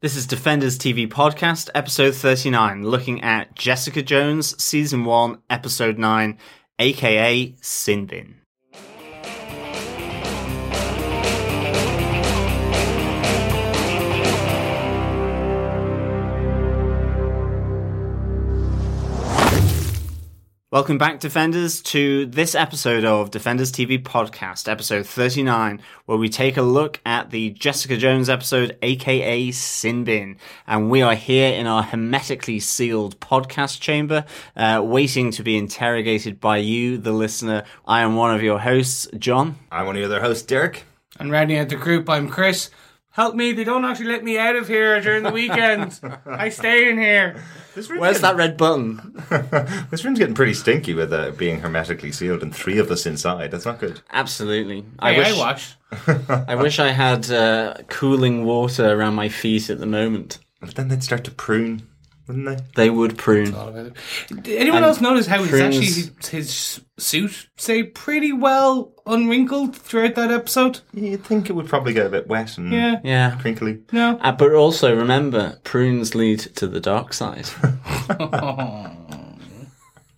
This is Defenders TV Podcast, episode 39, looking at Jessica Jones, season 1, episode 9, aka Sin Welcome back, Defenders, to this episode of Defenders TV Podcast, episode 39, where we take a look at the Jessica Jones episode, aka Sin Bin. And we are here in our hermetically sealed podcast chamber, uh, waiting to be interrogated by you, the listener. I am one of your hosts, John. I'm one of your other hosts, Derek. And rounding out the group, I'm Chris. Help me, they don't actually let me out of here during the weekend. I stay in here. Where's that red button? this room's getting pretty stinky with uh, being hermetically sealed and three of us inside. That's not good. Absolutely. I, I wish I watched. I wish I had uh, cooling water around my feet at the moment. But then they'd start to prune, wouldn't they? They would prune. All about it. Did anyone And else notice how he's prunes- actually his suit stayed pretty well unwrinkled throughout that episode? You'd think it would probably get a bit wet and Yeah. Yeah. crinkly. No. Uh, but also remember, prunes lead to the dark side.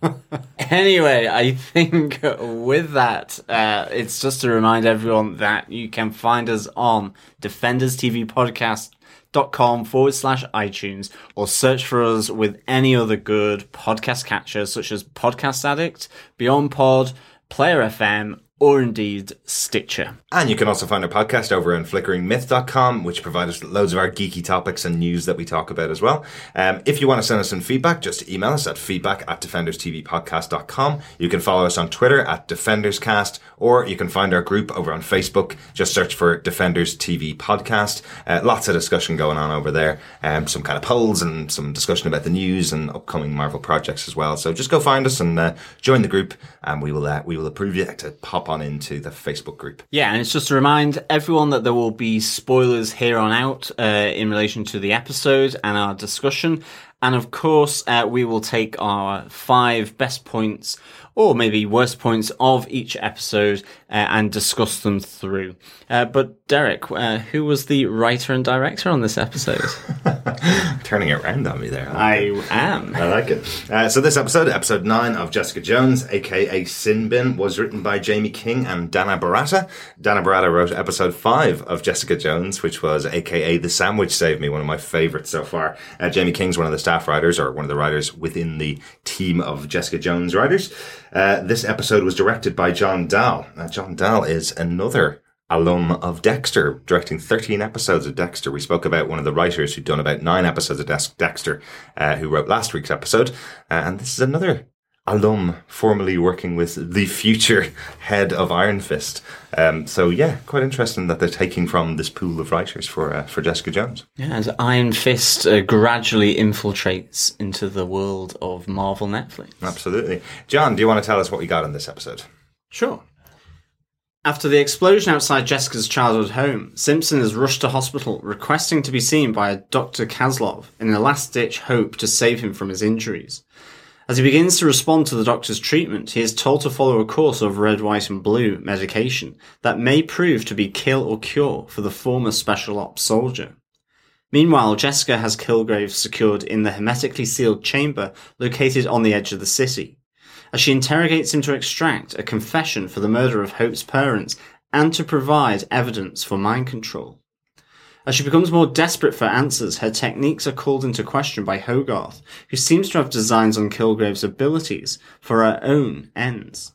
anyway, I think with that, uh, it's just to remind everyone that you can find us on Defenders TV Podcast dot com forward slash iTunes or search for us with any other good podcast catchers such as Podcast Addict, Beyond Pod, Player FM, or indeed Stitcher. And you can also find our podcast over on flickeringmyth.com, which provides loads of our geeky topics and news that we talk about as well. Um, if you want to send us some feedback, just email us at feedback at defenderstvpodcast.com. You can follow us on Twitter at defenderscast, or you can find our group over on Facebook. Just search for Defenders TV Podcast. Uh, lots of discussion going on over there. Um, some kind of polls and some discussion about the news and upcoming Marvel projects as well. So just go find us and uh, join the group, and we will uh, we will approve you to pop on into the Facebook group. Yeah, and it's just to remind everyone that there will be spoilers here on out uh, in relation to the episode and our discussion. And of course, uh, we will take our five best points or maybe worst points of each episode uh, and discuss them through. Uh, but Derek, uh, who was the writer and director on this episode? Turning it around on me there. I am. I like it. Uh, so this episode, episode 9 of Jessica Jones, aka Sin Bin, was written by Jamie King and Dana Baratta. Dana Baratta wrote episode 5 of Jessica Jones, which was aka The Sandwich Saved Me, one of my favourites so far. Uh, Jamie King's one of the staff writers, or one of the writers within the team of Jessica Jones writers. Uh, this episode was directed by John Dahl. Uh, John Dahl is another alum of Dexter, directing 13 episodes of Dexter. We spoke about one of the writers who'd done about nine episodes of Dex- Dexter, uh, who wrote last week's episode. Uh, and this is another alum formerly working with the future head of Iron Fist. Um, so yeah, quite interesting that they're taking from this pool of writers for uh, for Jessica Jones. Yeah, as Iron Fist uh, gradually infiltrates into the world of Marvel Netflix. Absolutely. John, do you want to tell us what we got in this episode? Sure. After the explosion outside Jessica's childhood home, Simpson is rushed to hospital requesting to be seen by a Dr. Kozlov in a last ditch hope to save him from his injuries. As he begins to respond to the doctor's treatment, he is told to follow a course of red, white, and blue medication that may prove to be kill or cure for the former special ops soldier. Meanwhile, Jessica has Kilgrave secured in the hermetically sealed chamber located on the edge of the city as she interrogates him to extract a confession for the murder of Hope's parents and to provide evidence for mind control. As she becomes more desperate for answers, her techniques are called into question by Hogarth, who seems to have designs on Kilgrave's abilities for her own ends.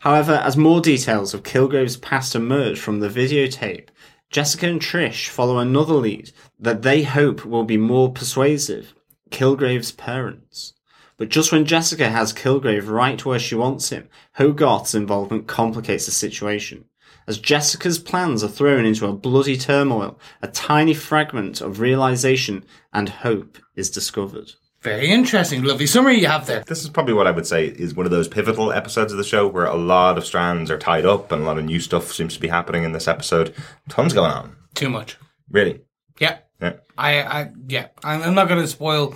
However, as more details of Kilgrave's past emerge from the videotape, Jessica and Trish follow another lead that they hope will be more persuasive Kilgrave's parents. But just when Jessica has Kilgrave right where she wants him, Hogarth's involvement complicates the situation. As Jessica's plans are thrown into a bloody turmoil, a tiny fragment of realization and hope is discovered. Very interesting. Lovely summary you have there. This is probably what I would say is one of those pivotal episodes of the show where a lot of strands are tied up and a lot of new stuff seems to be happening in this episode. Tons going on. Too much. Really. Yeah. Yeah. I, I yeah. I'm, I'm not going to spoil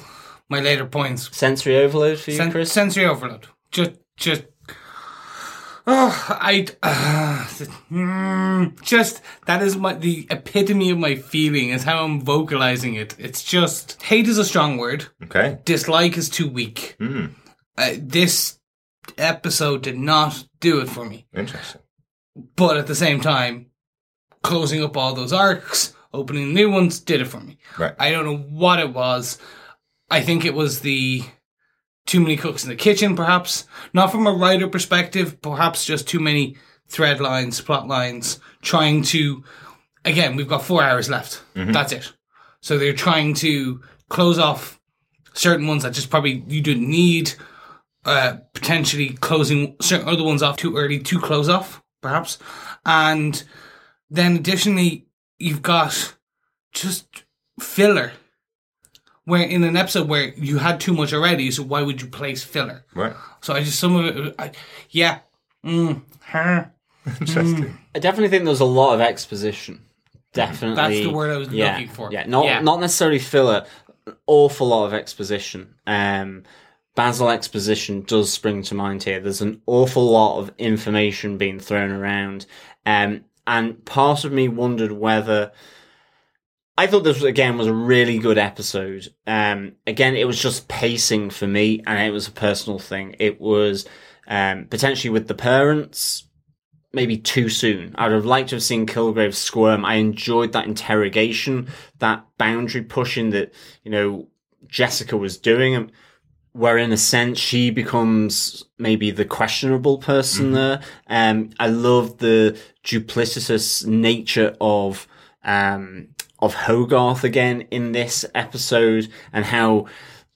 my later points. Sensory overload for you, Sen- Chris? sensory overload. Just, just. Oh, I uh, mm, just that is my the epitome of my feeling is how I'm vocalizing it. It's just hate is a strong word. Okay. Dislike is too weak. Mm, Uh, this episode did not do it for me. interesting. But at the same time, closing up all those arcs, opening new ones, did it for me. Right. I don't know what it was. I think it was the too many cooks in the kitchen, perhaps. Not from a writer perspective, perhaps just too many thread lines, plot lines, trying to. Again, we've got four hours left. That's it. So they're trying to close off certain ones that just probably you didn't need. Uh, potentially closing certain other ones off too early to close off, perhaps. And then additionally, you've got just filler. Where in an episode where you had too much already, so why would you place filler? Right. So I just some of it, I, yeah, mm, huh. Interesting. I definitely think there's a lot of exposition. Definitely, That's the word I was yeah, looking for. Yeah, not Yeah. not necessarily filler. An awful lot of exposition. Um, Basil exposition does spring to mind here. There's an awful lot of information being thrown around, um, and part of me wondered whether. I thought this again was a really good episode. Um, again, it was just pacing for me, and it was a personal thing. It was um, potentially with the parents, maybe too soon. I would have liked to have seen Kilgrave squirm. I enjoyed that interrogation, that boundary pushing that, you know, Jessica was doing. um, Where in a sense she becomes maybe the questionable person there. Um, I love the duplicitous nature of, um, of Hogarth again in this episode and how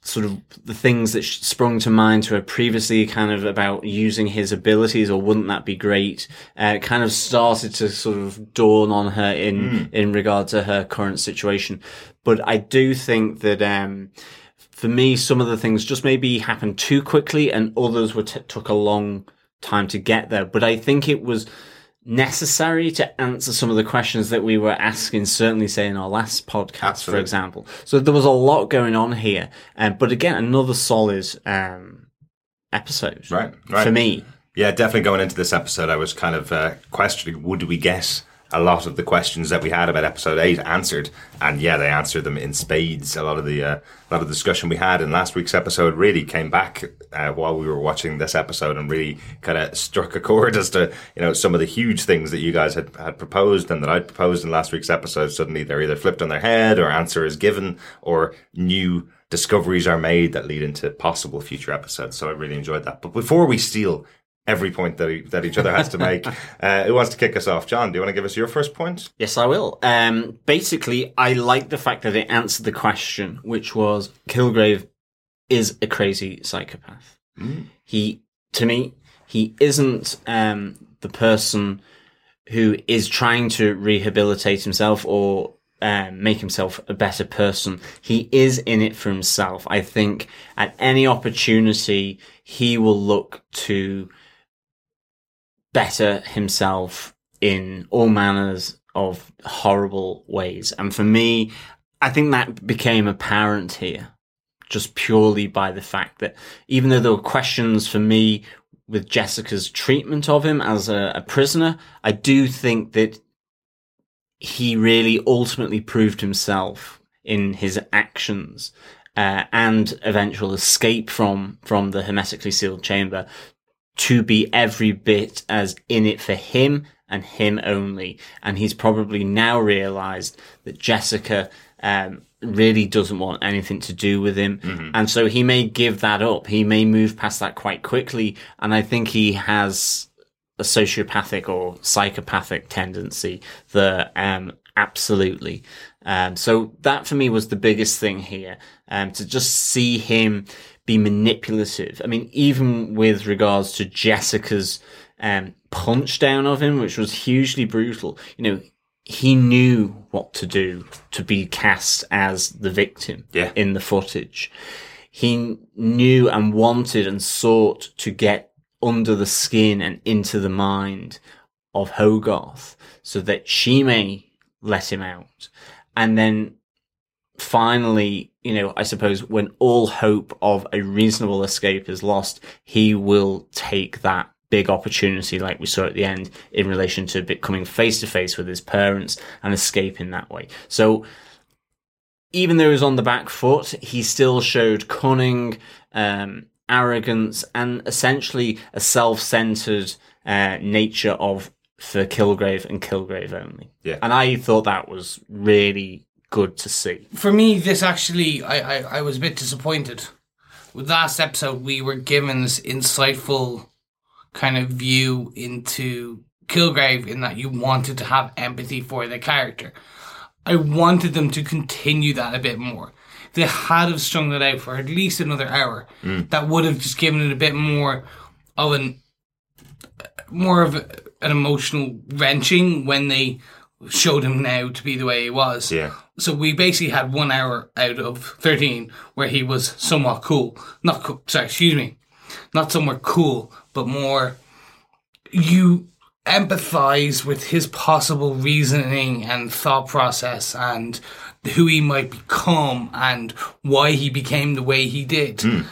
sort of the things that sprung to mind to her previously kind of about using his abilities or wouldn't that be great uh, kind of started to sort of dawn on her in in regard to her current situation. But i do think that um for me some of the things just maybe happened too quickly and others were t- took a long time to get there. But i think it was necessary to answer some of the questions that we were asking, certainly say in our last podcast, for example. So there was a lot going on here. Um, but again, another solid um, episode Right. Right. for me. Yeah, definitely going into this episode, I was kind of uh, questioning would we get a lot of the questions that we had about episode eight answered? And yeah, they answered them in spades. A lot of the uh, a lot of the discussion we had in last week's episode really came back uh, while we were watching this episode and really kind of struck a chord as to you know some of the huge things that you guys had had proposed and that I'd proposed in last week's episode. Suddenly, they're either flipped on their head, or answer is given, or new discoveries are made that lead into possible future episodes. So I really enjoyed that. But before we steal every point that, e- that each other has to make, uh, who wants to kick us off? John, do you want to give us your first point? Yes, I will. Um, basically, I like the fact that it answered the question, which was Kilgrave is a crazy psychopath. He, to me, he isn't um, the person who is trying to rehabilitate himself or um, make himself a better person. He is in it for himself. I think at any opportunity, he will look to better himself in all manners of horrible ways. And for me, I think that became apparent here just purely by the fact that even though there were questions for me with Jessica's treatment of him as a, a prisoner, I do think that he really ultimately proved himself in his actions uh, and eventual escape from from the hermetically sealed chamber to be every bit as in it for him and him only. And he's probably now realized that Jessica um, really doesn't want anything to do with him. And so he may give that up. He may move past that quite quickly. And I think he has a sociopathic or psychopathic tendency that Um, absolutely. Um, so that for me was the biggest thing here. Um, to just see him be manipulative. I mean, even with regards to Jessica's, um, punch down of him, which was hugely brutal, you know, he knew what to do to be cast as the victim Yeah. in the footage. He knew and wanted and sought to get under the skin and into the mind of Hogarth so that she may let him out. And then finally, you know, I suppose when all hope of a reasonable escape is lost, he will take that big opportunity, like we saw at the end, in relation to becoming face to face with his parents and escaping that way. So, even though he was on the back foot, he still showed cunning, um, arrogance, and essentially a self centered uh, nature of for Kilgrave and Kilgrave only. Yeah. And I thought that was really good to see. For me, this actually, I, I, I was a bit disappointed. With last episode, we were given this insightful kind of view into Kilgrave in that you wanted to have empathy for the character. I wanted them to continue that a bit more. They had have strung that out for at least another hour. Mm. That would have just given it a bit more of an more of an emotional wrenching when they showed him now to be the way he was. Yeah. So we basically had one hour out of 13 where he was somewhat cool. Not cool, sorry, excuse me. Not somewhat cool, but more you empathize with his possible reasoning and thought process and who he might become and why he became the way he did. Hmm.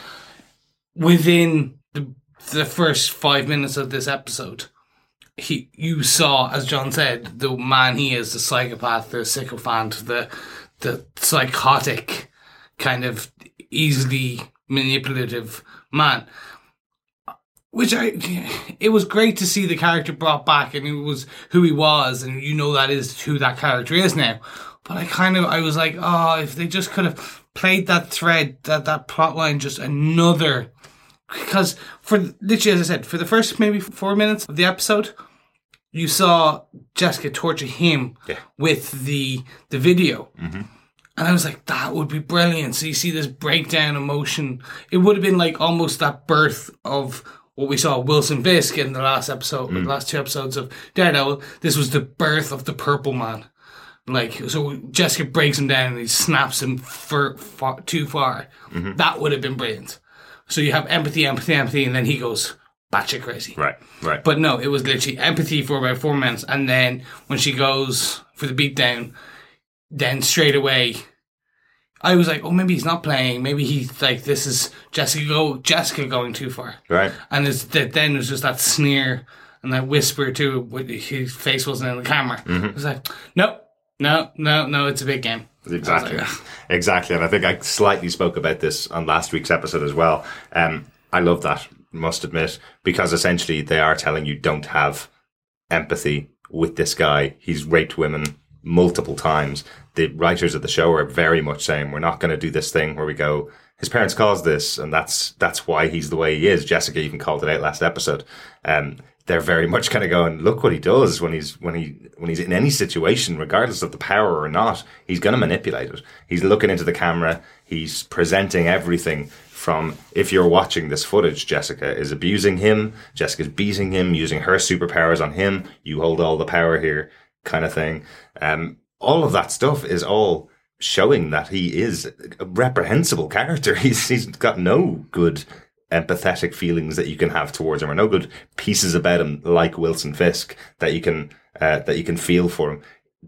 Within the, the first five minutes of this episode, he you saw, as John said, the man he is, the psychopath, the sycophant, the the psychotic, kind of easily manipulative man. Which I, it was great to see the character brought back, and it was who he was, and you know that is who that character is now. But I kind of, I was like, oh, if they just could have played that thread, that that plot line, just another, because for literally, as I said, for the first maybe four minutes of the episode, you saw Jessica torture him Yeah. with the the video. Mm-hmm. And I was like, that would be brilliant. So you see this breakdown emotion. It would have been like almost that birth of what we saw Wilson Fisk in the last episode, the last two episodes of Daredevil. This was the birth of the Purple Man. Like, so Jessica breaks him down and he snaps him for, far, too far. Mm-hmm. That would have been brilliant. So you have empathy, empathy, empathy, and then he goes batshit crazy. Right. Right. But no, it was literally empathy for about four minutes, and then when she goes for the beatdown, then straight away, I was like, oh, maybe he's not playing. Maybe he's like, this is Jessica go Jessica going too far, right. and it's that then there's just that sneer and that whisper too. His face wasn't in the camera. It was like, no, no, no, no, it's a big game. Exactly. Was exactly. And I think I slightly spoke about this on last week's episode as well. Um, I love that, must admit, because essentially they are telling you don't have empathy with this guy. He's raped women multiple times. The writers of the show are very much saying we're not going to do this thing where we go, his parents caused this, and that's that's why he's the way he is. Jessica even called it out last episode. Um, they're very much kind of going, look what he does when he's when he when he's in any situation, regardless of the power or not, he's going to manipulate it. He's looking into the camera. He's presenting everything from if you're watching this footage, Jessica is abusing him. Jessica's beating him, using her superpowers on him. You hold all the power here, kind of thing. Um, all of that stuff is all showing that he is a reprehensible character. He's he's got no good empathetic feelings that you can have towards him, or no good pieces about him like Wilson Fisk that you can uh, that you can feel for him.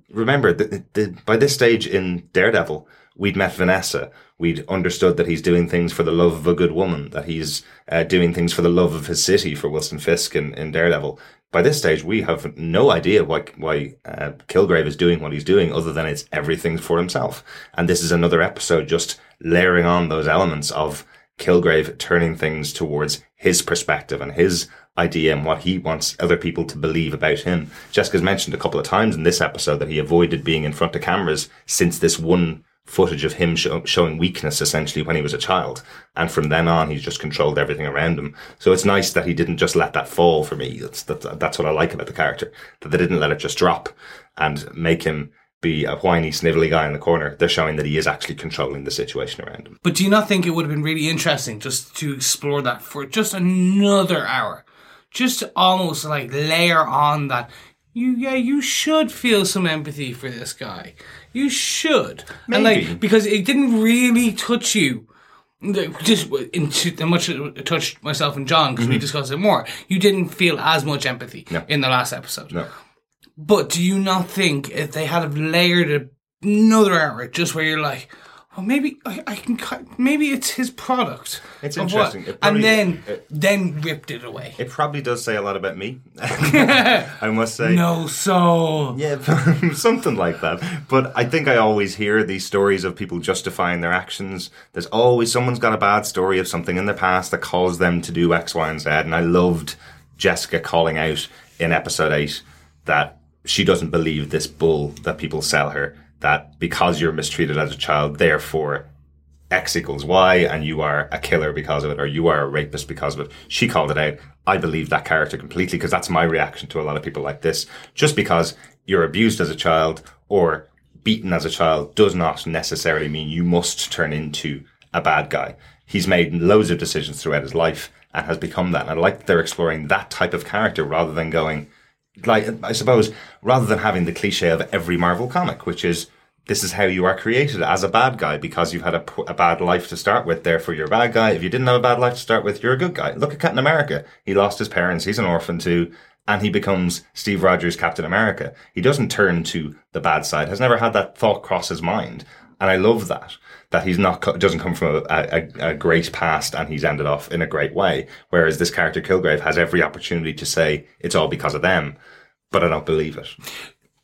Remember, the, by this stage in Daredevil, we'd met Vanessa. We'd understood that he's doing things for the love of a good woman, that he's uh, doing things for the love of his city for Wilson Fisk in, in Daredevil. By this stage, we have no idea why why uh, Kilgrave is doing what he's doing, other than it's everything for himself. And this is another episode just layering on those elements of Kilgrave turning things towards his perspective and his idea and what he wants other people to believe about him. Jessica's mentioned a couple of times in this episode that he avoided being in front of cameras since this one footage of him show, showing weakness essentially when he was a child. And from then on, he's just controlled everything around him. So it's nice that he didn't just let that fall for me. That's, that, that's what I like about the character, that they didn't let it just drop and make him be a whiny, snivelly guy in the corner. They're showing that he is actually controlling the situation around him. But do you not think it would have been really interesting just to explore that for just another hour? Just to almost like layer on that. You yeah, you should feel some empathy for this guy. You should. And like because it didn't really touch you. Just into how much it touched myself and John because we mm-hmm. discussed it more. You didn't feel as much empathy No. in the last episode. No. But do you not think if they had have layered another hour just where you're like, oh, maybe I, I can cut. Maybe it's his product. It's of what- interesting. It probably- and then it- then ripped it away. It probably does say a lot about me. I must say. no soul. Yeah, something like that. But I think I always hear these stories of people justifying their actions. There's always someone's got a bad story of something in the past that caused them to do X, Y, and Z. And I loved Jessica calling out in episode eight that she doesn't believe this bull that people sell her. That because you're mistreated as a child, therefore X equals Y and you are a killer because of it or you are a rapist because of it. She called it out. I believe that character completely because that's my reaction to a lot of people like this. Just because you're abused as a child or beaten as a child does not necessarily mean you must turn into a bad guy. He's made loads of decisions throughout his life and has become that. And I like that they're exploring that type of character rather than going, like, I suppose, rather than having the cliche of every Marvel comic, which is this is how you are created as a bad guy because you've had a bad life to start with. Therefore, you're a bad guy. If you didn't have a bad life to start with, you're a good guy. Look at Captain America. He lost his parents. He's an orphan too. And he becomes Steve Rogers, Captain America. He doesn't turn to the bad side, has never had that thought cross his mind. And I love that, that he's not, doesn't come from a, a, a great past and he's ended off in a great way. Whereas this character Kilgrave has every opportunity to say it's all because of them, but I don't believe it.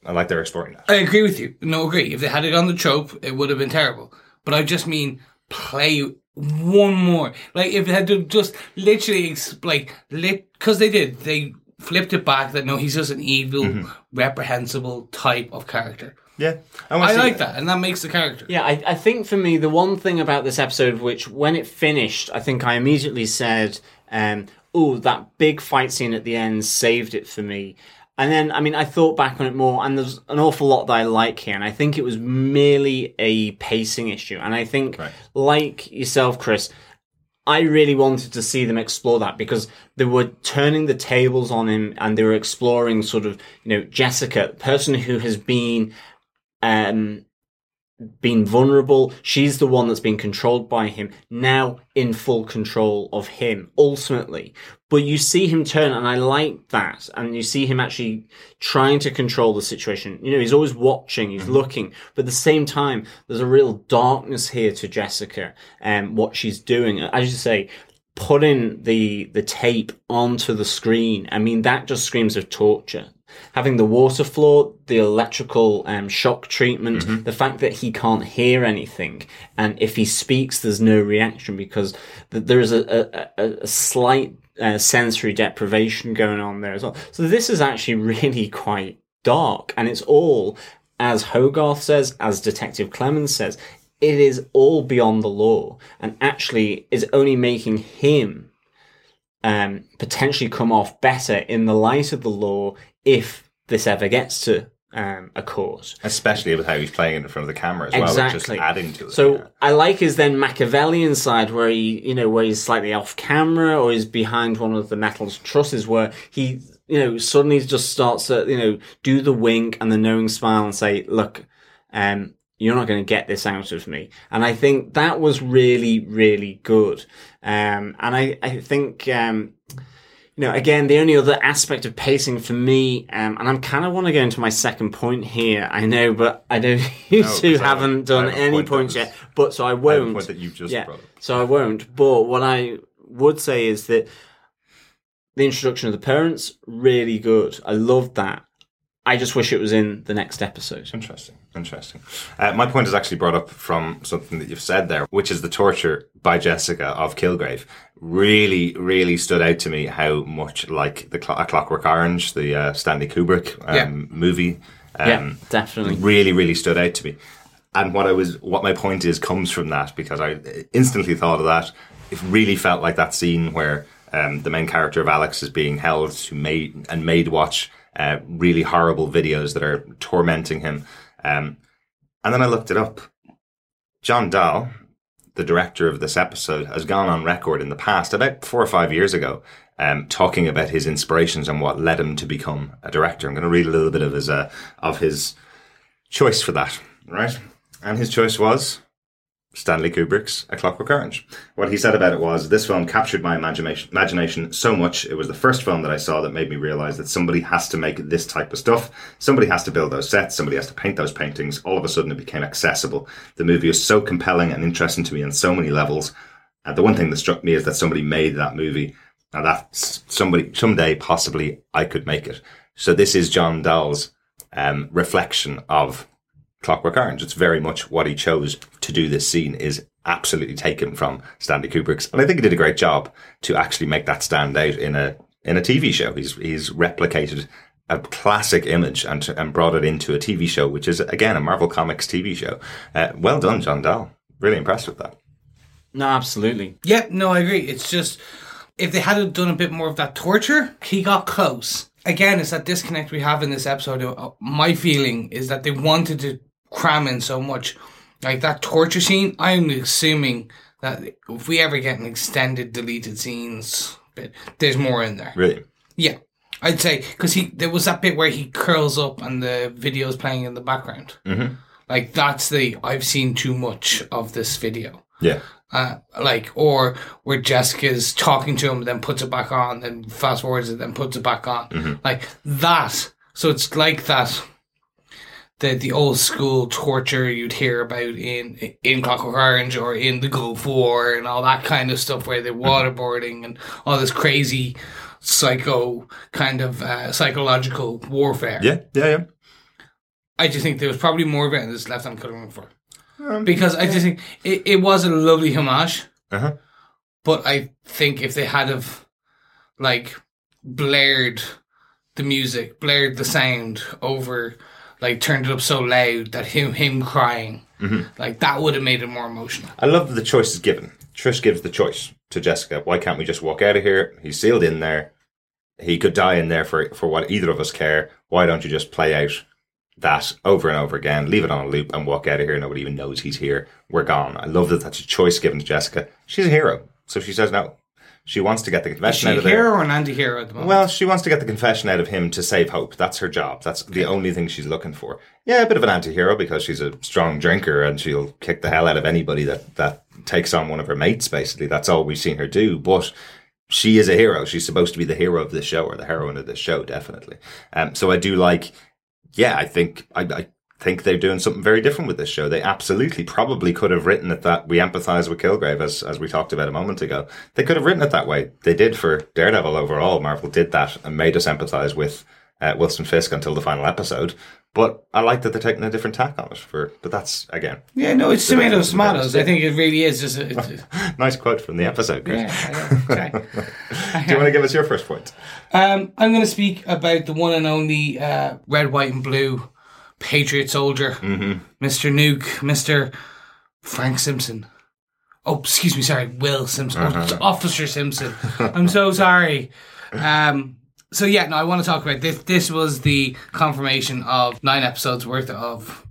I like they're exploring that. I agree with you. No, agree. If they had it on the trope, it would have been terrible. But I just mean play one more. Like if they had to just literally ex- like lit because they did. They flipped it back that no, he's just an evil, Mm-hmm. reprehensible type of character. Yeah. wanna I see- like that, and that makes the character. Yeah, I, I think for me, the one thing about this episode, which when it finished, I think I immediately said, um, oh, that big fight scene at the end saved it for me. And then, I mean, I thought back on it more, and there's an awful lot that I like here, and I think it was merely a pacing issue. And I think, Right. like yourself, Chris, I really wanted to see them explore that because they were turning the tables on him and they were exploring sort of, you know, Jessica, the person who has been, um, been vulnerable. She's the one that's been controlled by him, now in full control of him, ultimately. But you see him turn, and I like that. And you see him actually trying to control the situation. You know, he's always watching, he's mm-hmm. looking. But at the same time, there's a real darkness here to Jessica and what she's doing. As you say, putting the the tape onto the screen, I mean, that just screams of torture. Having the water floor, the electrical um, shock treatment, the fact that he can't hear anything, and if he speaks, there's no reaction because th- there is a, a, a, a slight uh, sensory deprivation going on there as well. So this is actually really quite dark, and it's all, as Hogarth says, as Detective Clemons says, it is all beyond the law, and actually is only making him um, potentially come off better in the light of the law if this ever gets to um, a court. Especially with how he's playing it in front of the camera as well, Exactly. adding to it. So yeah. I like his then Machiavellian side where he, you know, where he's slightly off camera or he's behind one of the metal trusses where he, you know, suddenly just starts to, you know, do the wink and the knowing smile and say, look, um, you're not going to get this out of me. And I think that was really, really good. Um, and I, I think, um, you know, again, the only other aspect of pacing for me, um, and I'm kind of want to go into my second point here. I know, but I know you No, two I haven't done I any point points was- yet, but so I I won't. point that you've just yeah, brought so I won't. But what I would say is that the introduction of the parents really good. I loved that. I just wish it was in the next episode. Interesting, interesting. Uh, my point is actually brought up from something that you've said there, which is the torture by Jessica of Kilgrave. Really, really stood out to me how much like the Cl- A Clockwork Orange, the uh, Stanley Kubrick um, Yeah. movie. Um, yeah, definitely. really, really stood out to me. And what I was, what my point is, comes from that because I instantly thought of that. It really felt like that scene where um, the main character of Alex is being held to made and made watch uh, really horrible videos that are tormenting him. Um, and then I looked it up. John Dahl, the director of this episode, has gone on record in the past, about four or five years ago, um, talking about his inspirations and what led him to become a director. I'm going to read a little bit of his uh, of his choice for that, right? And his choice was Stanley Kubrick's A Clockwork Orange. What he said about it was, this film captured my imagination, imagination so much. It was the first film that I saw that made me realize that somebody has to make this type of stuff. Somebody has to build those sets. Somebody has to paint those paintings. All of a sudden it became accessible. The movie was so compelling and interesting to me on so many levels. And the one thing that struck me is that somebody made that movie and that somebody, someday possibly I could make it. So this is John Dahl's um, reflection of Clockwork Orange. It's very much what he chose to do this scene is absolutely taken from Stanley Kubrick's. And I think he did a great job to actually make that stand out in a, in a TV show. He's, he's replicated a classic image and, and brought it into a TV show, which is again a Marvel Comics TV show. Uh, well done, John Dahl. Really impressed with that. No, absolutely. Yeah, no, I agree. It's just if they hadn't done a bit more of that torture, he got close. Again, it's that disconnect we have in this episode. Uh, My feeling is that they wanted to cram in so much. Like that torture scene, I'm assuming that if we ever get an extended deleted scenes bit, there's more in there. Really. Yeah. I'd say because he there was that bit where he curls up and the video's playing in the background. Mm-hmm. Like that's the I've seen too much of this video. Yeah. Uh, like or where Jessica's talking to him, then puts it back on, then fast forwards it, then puts it back on. Like that. So it's like that. The the old school torture you'd hear about in in Clockwork Orange or in the Gulf War and all that kind of stuff, where they're waterboarding and all this crazy psycho kind of uh, psychological warfare. Yeah. Yeah. Yeah. I just think there was probably more of it in this left hand cutting room for because I just think it, it was a lovely homage, Uh huh. but I think if they had of like blared the music, blared the sound over, like turned it up so loud that him him crying, mm-hmm. like that would have made it more emotional. I love that the choice is given. Trish gives the choice to Jessica. Why can't we just walk out of here? He's sealed in there. He could die in there for for what either of us care. Why don't you just play out that over and over again, leave it on a loop, and walk out of here? Nobody even knows he's here. We're gone. I love that that's a choice given to Jessica. She's a hero, so she says no. She wants to get the confession she out a of there. hero or an anti-hero at the moment? Well, she wants to get the confession out of him to save hope. That's her job. That's the only thing she's looking for. Yeah, a bit of an anti-hero because she's a strong drinker and she'll kick the hell out of anybody that, that takes on one of her mates, basically. That's all we've seen her do. But she is a hero. She's supposed to be the hero of this show or the heroine of this show, definitely. Um, so I do like, yeah, I think, I, I think they're doing something very different with this show. They absolutely probably could have written it that we empathize with Kilgrave, as, as we talked about a moment ago. They could have written it that way. They did for Daredevil overall. Marvel did that and made us empathize with uh, Wilson Fisk until the final episode. But I like that they're taking a different tack on it. For but that's again yeah, no, it's tomatoes, tomatoes. I think it really is just. A, it's, nice quote from the episode. Chris. yeah. Do you want to give us your first point? Um, I'm going to speak about the one and only uh, red, white, and blue Patriot soldier, Mm-hmm. Mr. Nuke, Mr. Frank Simpson. Oh, excuse me, sorry, Will Simpson, Uh-huh. oh, Officer Simpson. I'm so sorry. Um, so yeah, no, I want to talk about this. This was the confirmation of nine episodes worth of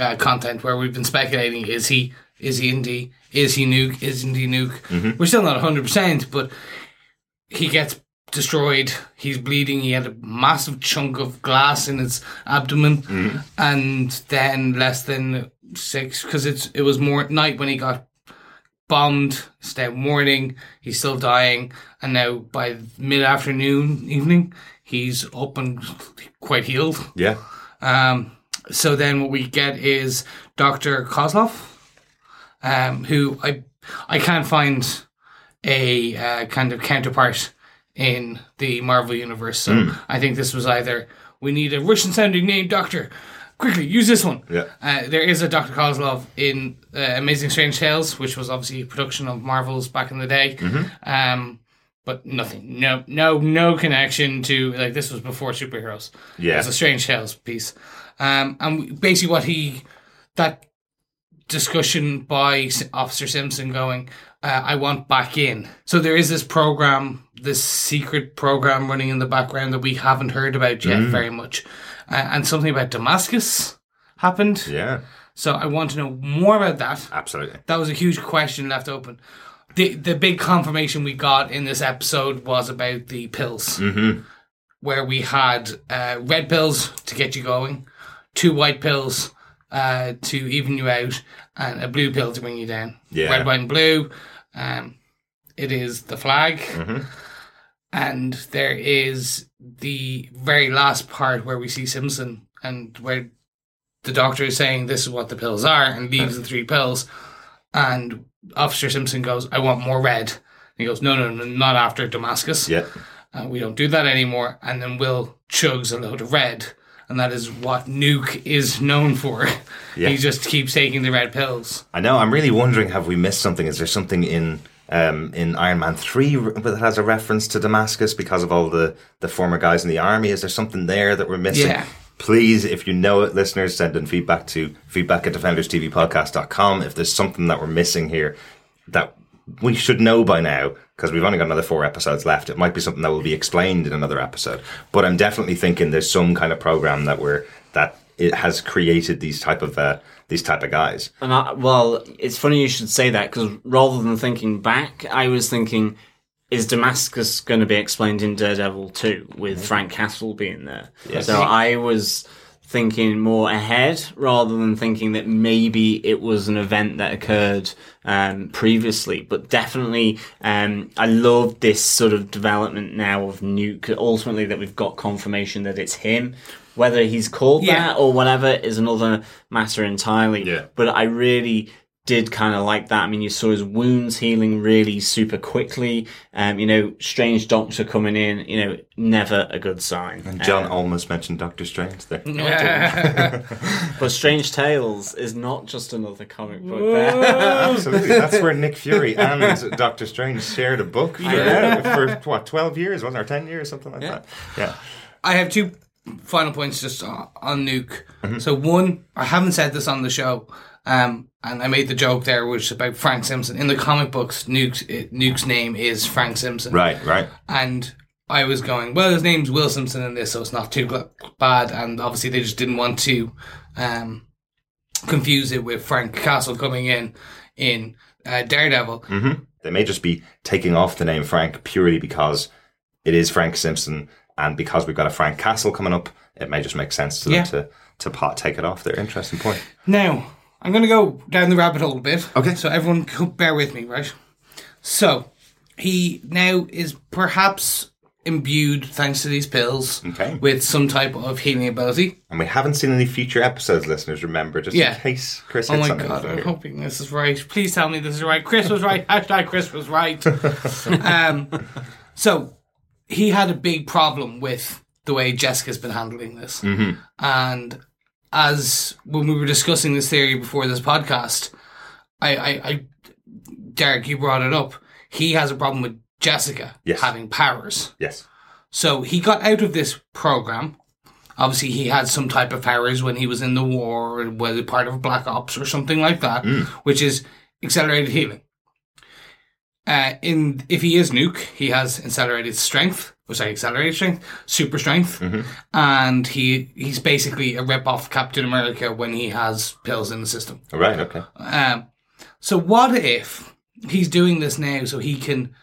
uh, content where we've been speculating: is he, is he Indy, is he Nuke, isn't he Nuke? Mm-hmm. We're still not 100, percent but he gets destroyed. He's bleeding. He had a massive chunk of glass in his abdomen, and then less than six because it's it was more at night when he got bombed. It's now morning. He's still dying, and now by mid afternoon, evening, he's up and quite healed. Yeah. Um, so then what we get is Doctor Kozlov, um, who I I can't find a uh, kind of counterpart in the Marvel universe. So I think this was either we need a Russian sounding name doctor. Quickly, use this one. Yeah. Uh, there is a Dr. Kozlov in uh, Amazing Strange Tales, which was obviously a production of Marvel's back in the day. Um, but nothing, no, no, no connection to like this was before superheroes. Yeah. It was a Strange Tales piece. Um, and basically what he, that discussion by Officer Simpson going, uh, I want back in. So there is this program, this secret program running in the background that we haven't heard about yet very much. Uh, and something about Damascus happened. Yeah. So I want to know more about that. Absolutely. That was a huge question left open. The the big confirmation we got in this episode was about the pills, Mm-hmm. where we had uh, red pills to get you going, two white pills uh, to even you out, and a blue pill to bring you down. Yeah. Red, white, and blue. Um, it is the flag. Mhm. And there is the very last part where we see Simpson and where the doctor is saying this is what the pills are and leaves the three pills. And Officer Simpson goes, I want more red. And he goes, No, no, no, not after Damascus. Yeah. Uh, we don't do that anymore. And then Will chugs a load of red. And that is what Nuke is known for. Yeah. He just keeps taking the red pills. I know. I'm really wondering: have we missed something? Is there something in um, in Iron Man three that has a reference to Damascus because of all the the former guys in the army? Is there something there that we're missing? Yeah. Please, if you know it, listeners, send in feedback to feedback at defenderstvpodcast.com. If there's something that we're missing here that we should know by now, because we've only got another four episodes left, it might be something that will be explained in another episode. But I'm definitely thinking there's some kind of program that we're that it has created these type of uh, these type of guys. And I, well, it's funny you should say that because rather than thinking back, I was thinking, is Damascus going to be explained in Daredevil 2 with Frank Castle being there? Yes. So I was thinking more ahead rather than thinking that maybe it was an event that occurred um, previously. But definitely, um, I love this sort of development now of Nuke. Ultimately, that we've got confirmation that it's him. Whether he's called Yeah. that or whatever is another matter entirely. Yeah. But I really did kind of like that. I mean, you saw his wounds healing really super quickly. Um, you know, Strange Doctor coming in, you know, never a good sign. And John Um, almost mentioned Doctor Strange there. but Strange Tales is not just another comic book. There. Absolutely. That's where Nick Fury and Doctor Strange shared a book for, Yeah. for what, 12 years, wasn't it? Or 10 years, something like Yeah. that. Yeah. I have two final points just on, on Nuke. Mm-hmm. So one, I haven't said this on the show, um, and I made the joke there, which is about Frank Simpson. In the comic books, Nuke's Nuke's name is Frank Simpson, Right, right. and I was going, well, his name's Will Simpson in this, so it's not too bad. And obviously, they just didn't want to um, confuse it with Frank Castle coming in in uh, Daredevil. They may just be taking off the name Frank purely because it is Frank Simpson, and because we've got a Frank Castle coming up, it may just make sense to Yeah. them to, to pot, take it off there. Interesting point. Now, I'm going to go down the rabbit hole a bit. Okay. So everyone could bear with me, right? So, he now is perhaps imbued, thanks to these pills, Okay. with some type of healing ability. And we haven't seen any future episodes, listeners, remember, just Yeah. in case Chris Oh my god, I'm hoping this is right. Please tell me this is right. Chris was right. Hashtag Chris was right. um, so, he had a big problem with the way Jessica's been handling this. Mm-hmm. And as when we were discussing this theory before this podcast, I, I, I Derek, you brought it up. He has a problem with Jessica Yes. having powers. Yes. So he got out of this program. Obviously, he had some type of powers when he was in the war or was part of Black Ops or something like that, which is accelerated healing. Uh, in if he is nuke, he has accelerated strength, or sorry, accelerated strength, super strength, and he he's basically a rip off Captain America when he has pills in the system. Right. okay. Um, so what if he's doing this now so he can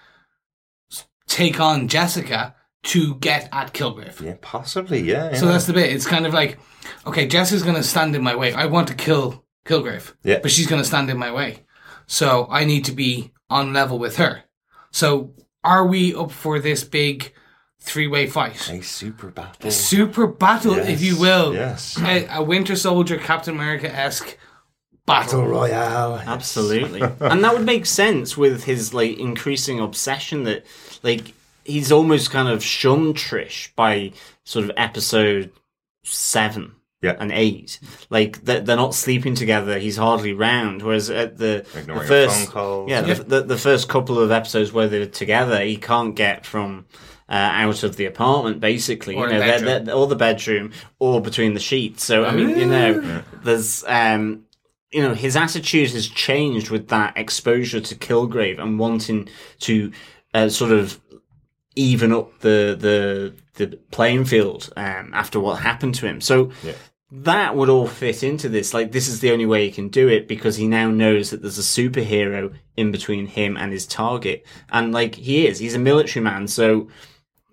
take on Jessica to get at Kilgrave? Yeah, possibly, yeah. So that's the bit. It's kind of like, okay, Jessica's going to stand in my way. I want to kill Kilgrave, Yeah. but she's going to stand in my way. So I need to be on level with her. So are we up for this big three-way fight? a super battle. A super battle, if you will. Yes. A, a Winter Soldier, Captain America-esque battle. Royale. Absolutely. and that would make sense with his like increasing obsession that like he's almost kind of shunned Trish by sort of episode seven. Yeah. And eight, like they're, they're not sleeping together. He's hardly round. Whereas at the, the first, phone calls. yeah, The, the the first couple of episodes where they're together, he can't get from uh, out of the apartment. Basically, Or you the know, they're- bedroom. they're- or the bedroom, or between the sheets. So I mean, you know, there's um, you know, his attitude has changed with that exposure to Kilgrave and wanting to uh, sort of even up the the the playing field um, after what happened to him. So Yeah. that would all fit into this. Like this is the only way he can do it because he now knows that there's a superhero in between him and his target, and like he is, he's a military man, so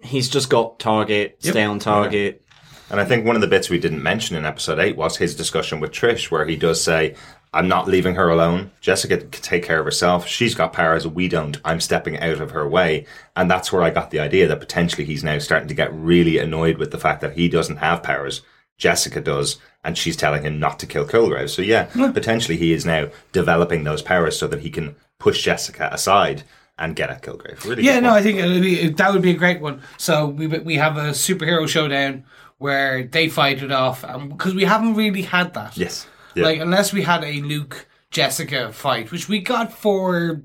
he's just got target, stay on target. And I think one of the bits we didn't mention in episode eight was his discussion with Trish, where he does say, I'm not leaving her alone. Jessica can take care of herself. She's got powers. We don't. I'm stepping out of her way. And that's where I got the idea that potentially he's now starting to get really annoyed with the fact that he doesn't have powers. Jessica does. And she's telling him not to kill Kilgrave. So yeah, potentially he is now developing those powers so that he can push Jessica aside and get at Kilgrave. Really Yeah, no, point. I think it'd be, that would be a great one. So we we have a superhero showdown where they fight it off, because we haven't really had that. Yes. Yeah. Like unless we had a Luke Jessica fight, which we got for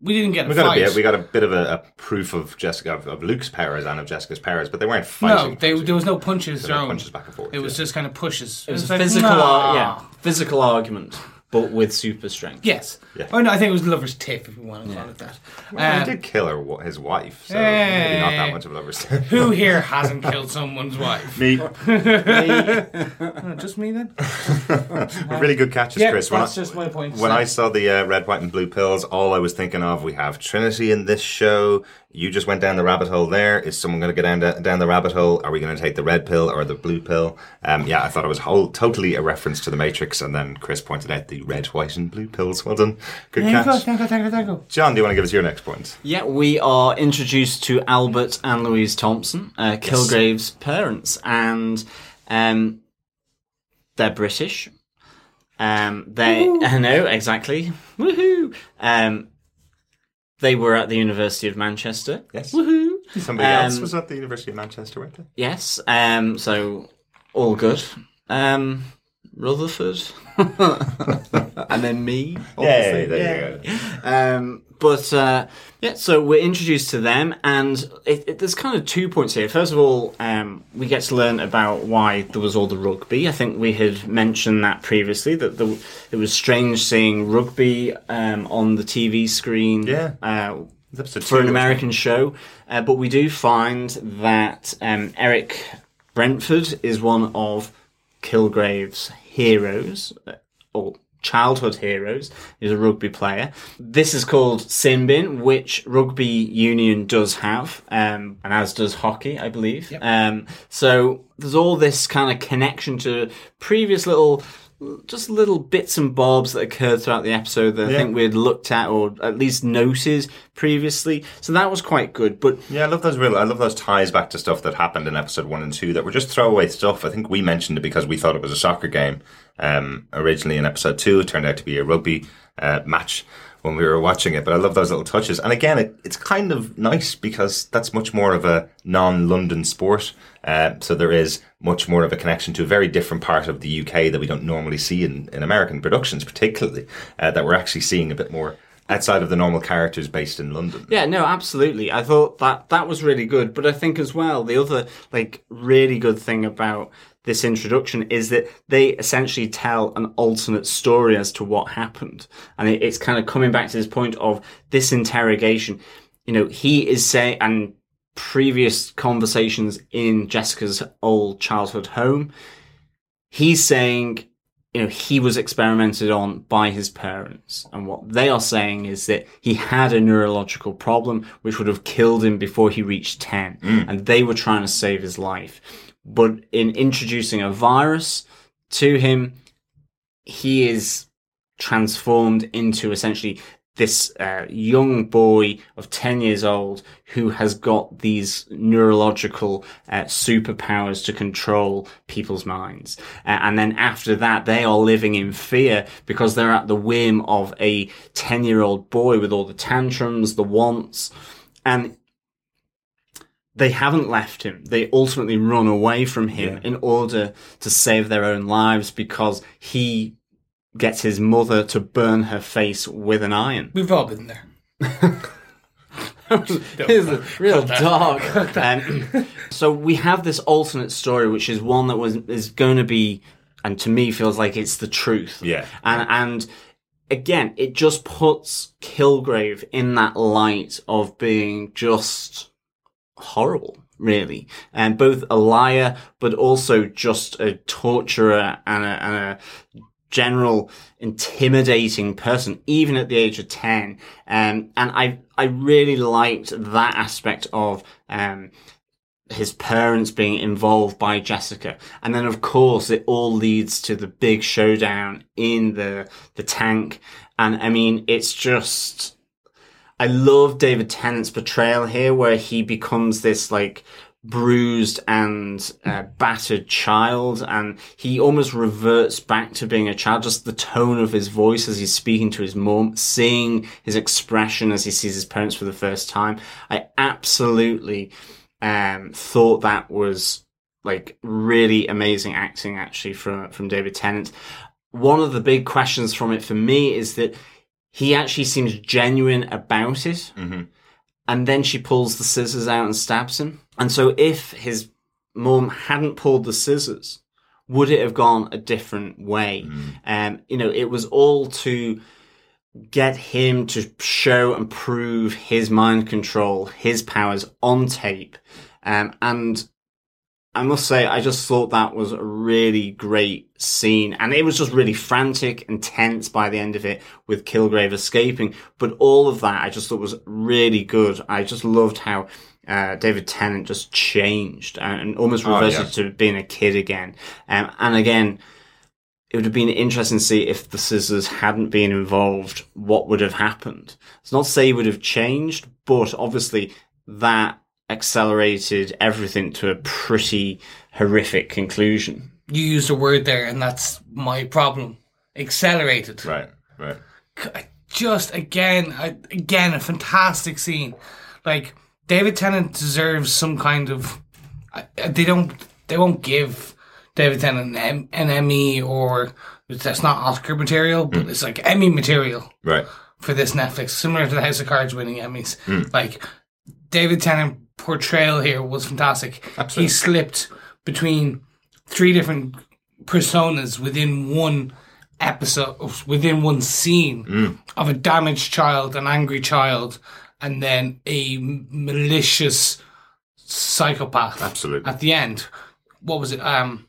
we didn't get a we got, a fight. bit, we got a bit of a, a proof of Jessica of, of Luke's powers and of Jessica's powers, but they weren't no, fighting. they, there was no punches There were thrown. punches back and forth, It was yeah. just kind of pushes. It was a like, physical, uh, nah. ar- yeah, physical argument, but with super strength. Yes. Yeah. Oh no, I think it was lover's tip if we want to call it that. Well, Um, he did kill her, his wife, so maybe not that much of a lover's tip. who here hasn't killed someone's wife? Me, Oh, just me then. really good catches, Yeah, Chris. When that's I, just my point. when I saw the uh, red, white, and blue pills, all I was thinking of we have Trinity in this show. You just went down the rabbit hole there. Is someone going to go down the, down the rabbit hole? Are we going to take the red pill or the blue pill? Um, yeah, I thought it was whole totally a reference to the Matrix, and then Chris pointed out the red, white, and blue pills. Well done, good Thank you, catch. thank you, thank you, thank you. John, do you want to give us your next point? Yeah, we are introduced to Albert and Louise Thompson, uh, Kilgrave's parents, and um, they're British. Um, they, I know exactly. Woohoo! Um, they were at the University of Manchester. Yes. Woohoo! Somebody Um, else was at the University of Manchester, weren't they? Yes. Um, so all good. Um, Rutherford, and then me. obviously. there you go. Um, but uh, yeah, so we're introduced to them, and it, it, there's kind of two points here. First of all, um, we get to learn about why there was all the rugby. I think we had mentioned that previously that the, it was strange seeing rugby um, on the TV screen. Yeah. Uh, for two, an American show, uh, but we do find that um, Eric Brentford is one of Kilgrave's heroes, uh, or childhood heroes. He's a rugby player. This is called Sinbin, which rugby union does have, um, and as does hockey, I believe. Um, so there's all this kind of connection to previous little. Just little bits and bobs that occurred throughout the episode that I Yeah. think we had looked at or at least noted previously. So that was quite good. But Yeah, I love those real. I love those ties back to stuff that happened in episode one and two that were just throwaway stuff. I think we mentioned it because we thought it was a soccer game um, originally in episode two. It turned out to be a rugby uh, match when we were watching it. But I love those little touches. And again, it, it's kind of nice because that's much more of a non-London sport. Uh, so there is much more of a connection to a very different part of the UK that we don't normally see in, in American productions, particularly uh, that we're actually seeing a bit more outside of the normal characters based in London. Yeah, no, absolutely. I thought that that was really good, but I think as well the other like really good thing about this introduction is that they essentially tell an alternate story as to what happened, and it, it's kind of coming back to this point of this interrogation. You know, he is saying and previous conversations in Jessica's old childhood home, he's saying you know, he was experimented on by his parents. And what they are saying is that he had a neurological problem which would have killed him before he reached 10. Mm. And they were trying to save his life. But in introducing a virus to him, he is transformed into essentially this uh, young boy of 10 years old who has got these neurological uh, superpowers to control people's minds. Uh, and then after that, they are living in fear because they're at the whim of a 10 year old boy with all the tantrums, the wants. And they haven't left him. They ultimately run away from him in order to save their own lives because he gets his mother to burn her face with an iron. We've all been there. It's real dark. Um, so we have this alternate story, which is one that was is going to be, and to me feels like it's the truth. Yeah. and and again, it just puts Kilgrave in that light of being just horrible. Really, and both a liar, but also just a torturer and a, and a general intimidating person, even at the age of 10. Um, and I, I really liked that aspect of, um, his parents being involved by Jessica. And then of course it all leads to the big showdown in the, the tank. And I mean, it's just, I love David Tennant's portrayal here where he becomes this like bruised and uh, battered child and he almost reverts back to being a child. Just the tone of his voice as he's speaking to his mom seeing his expression as he sees his parents for the first time. I absolutely um, thought that was like really amazing acting actually from from david tennant. One of the big questions from it for me is that he actually seems genuine about it and then she pulls the scissors out and stabs him. And so if his mom hadn't pulled the scissors, would it have gone a different way? Um, you know, it was all to get him to show and prove his mind control, his powers on tape. Um, and I must say, I just thought that was a really great scene. And it was just really frantic and tense by the end of it with Kilgrave escaping. But all of that I just thought was really good. I just loved how uh, David Tennant just changed and almost Oh, reverted yeah. to being a kid again. Um, and again, it would have been interesting to see if the scissors hadn't been involved, what would have happened. It's not to say he would have changed, but obviously that accelerated everything to a pretty horrific conclusion. You used a word there, and that's my problem. Accelerated. Right, right. Just again, again, a fantastic scene. Like David Tennant deserves some kind of. They don't. They won't give David Tennant an, an Emmy or that's not Oscar material, but mm. it's like Emmy material Right. for this Netflix, similar to the House of Cards winning Emmys. Mm. Like David Tennant portrayal here was fantastic. Absolutely. He slipped between three different personas within one episode, within one scene of a damaged child, an angry child, and then a malicious psychopath. Absolutely. At the end, what was it? Um,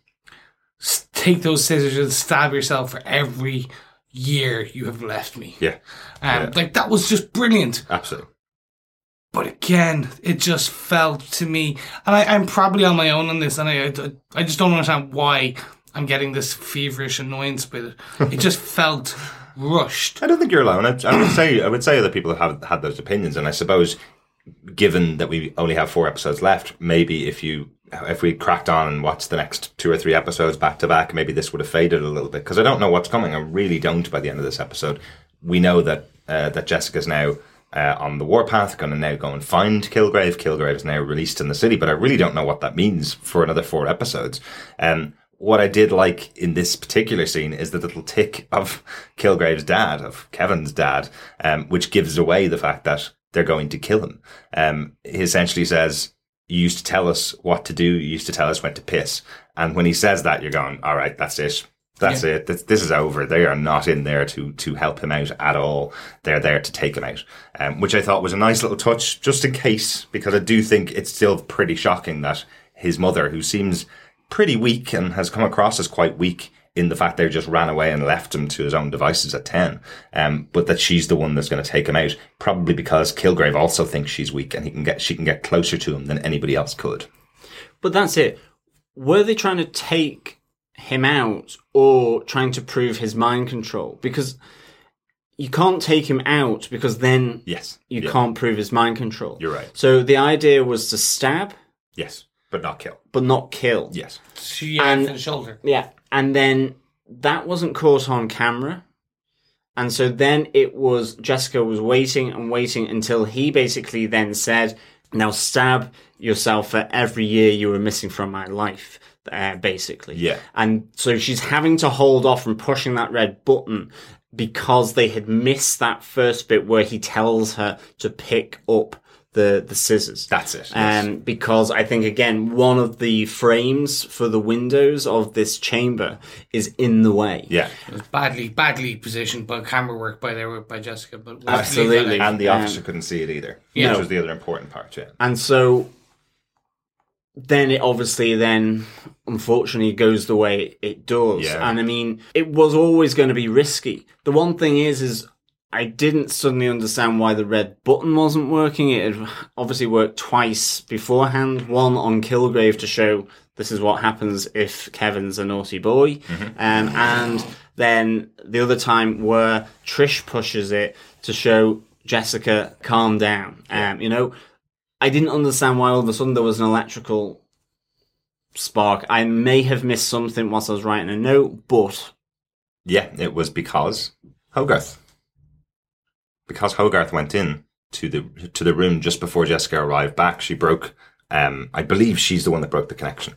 take those scissors and stab yourself for every year you have left me. Yeah, Um, Yeah. Like that was just brilliant. absolutely. But again, it just felt to me, and I, I'm probably on my own on this, and I, I, I just don't understand why I'm getting this feverish annoyance with it. It just felt rushed. I don't think you're alone. I, I would say I would say other people have had those opinions, and I suppose, given that we only have four episodes left, maybe if you if we cracked on and watched the next two or three episodes back to back, maybe this would have faded a little bit because I don't know what's coming. I really don't. By the end of this episode, we know that uh, that Jessica's now. Uh, on the warpath, going to now go and find Kilgrave. Kilgrave is now released in the city, but I really don't know what that means for another four episodes. Um, what I did like in this particular scene is the little tick of Kilgrave's dad, of Kevin's dad, um, which gives away the fact that they're going to kill him. Um, he essentially says, you used to tell us what to do. You used to tell us when to piss. And when he says that, you're going, all right, that's it. That's it. This, this is over. They are not in there to, to help him out at all. They're there to take him out. Um, which I thought was a nice little touch, just in case, because I do think it's still pretty shocking that his mother, who seems pretty weak and has come across as quite weak in the fact they just ran away and left him to his own devices at 10. Um, but that she's the one that's going to take him out, probably because Kilgrave also thinks she's weak and he can get, she can get closer to him than anybody else could. But that's it. Were they trying to take him out or trying to prove his mind control? Because you can't take him out because then Yes. you Yeah. can't prove his mind control. You're right. So the idea was to stab Yes. But not kill. but not kill. Yes. She And- for the shoulder. Yeah. And then that wasn't caught on camera. And so then it was Jessica was waiting and waiting until he basically then said, Now stab yourself for every year you were missing from my life, uh, basically. Yeah. And so she's having to hold off from pushing that red button because they had missed that first bit where he tells her to pick up the, the scissors. That's it. yes. Um, because I think again, one of the frames for the windows of this chamber is in the way. yeah. It was badly, badly positioned by camera work by there by Jessica. But Absolutely. leave that out. And the Um, officer couldn't see it either, Yeah. which was the other important part, yeah. And so then it obviously then unfortunately goes the way it does. Yeah. And I mean, it was always going to be risky. The one thing is, is I didn't suddenly understand why the red button wasn't working. It had obviously worked twice beforehand. One on Kilgrave to show this is what happens if Kevin's a naughty boy, um, and then the other time where Trish pushes it to show Jessica calm down. Um, you know, I didn't understand why all of a sudden there was an electrical spark. I may have missed something whilst I was writing a note, but Yeah, it was because Hogarth. Because Hogarth went in to the to the room just before Jessica arrived back. She broke. Um, I believe she's the one that broke the connection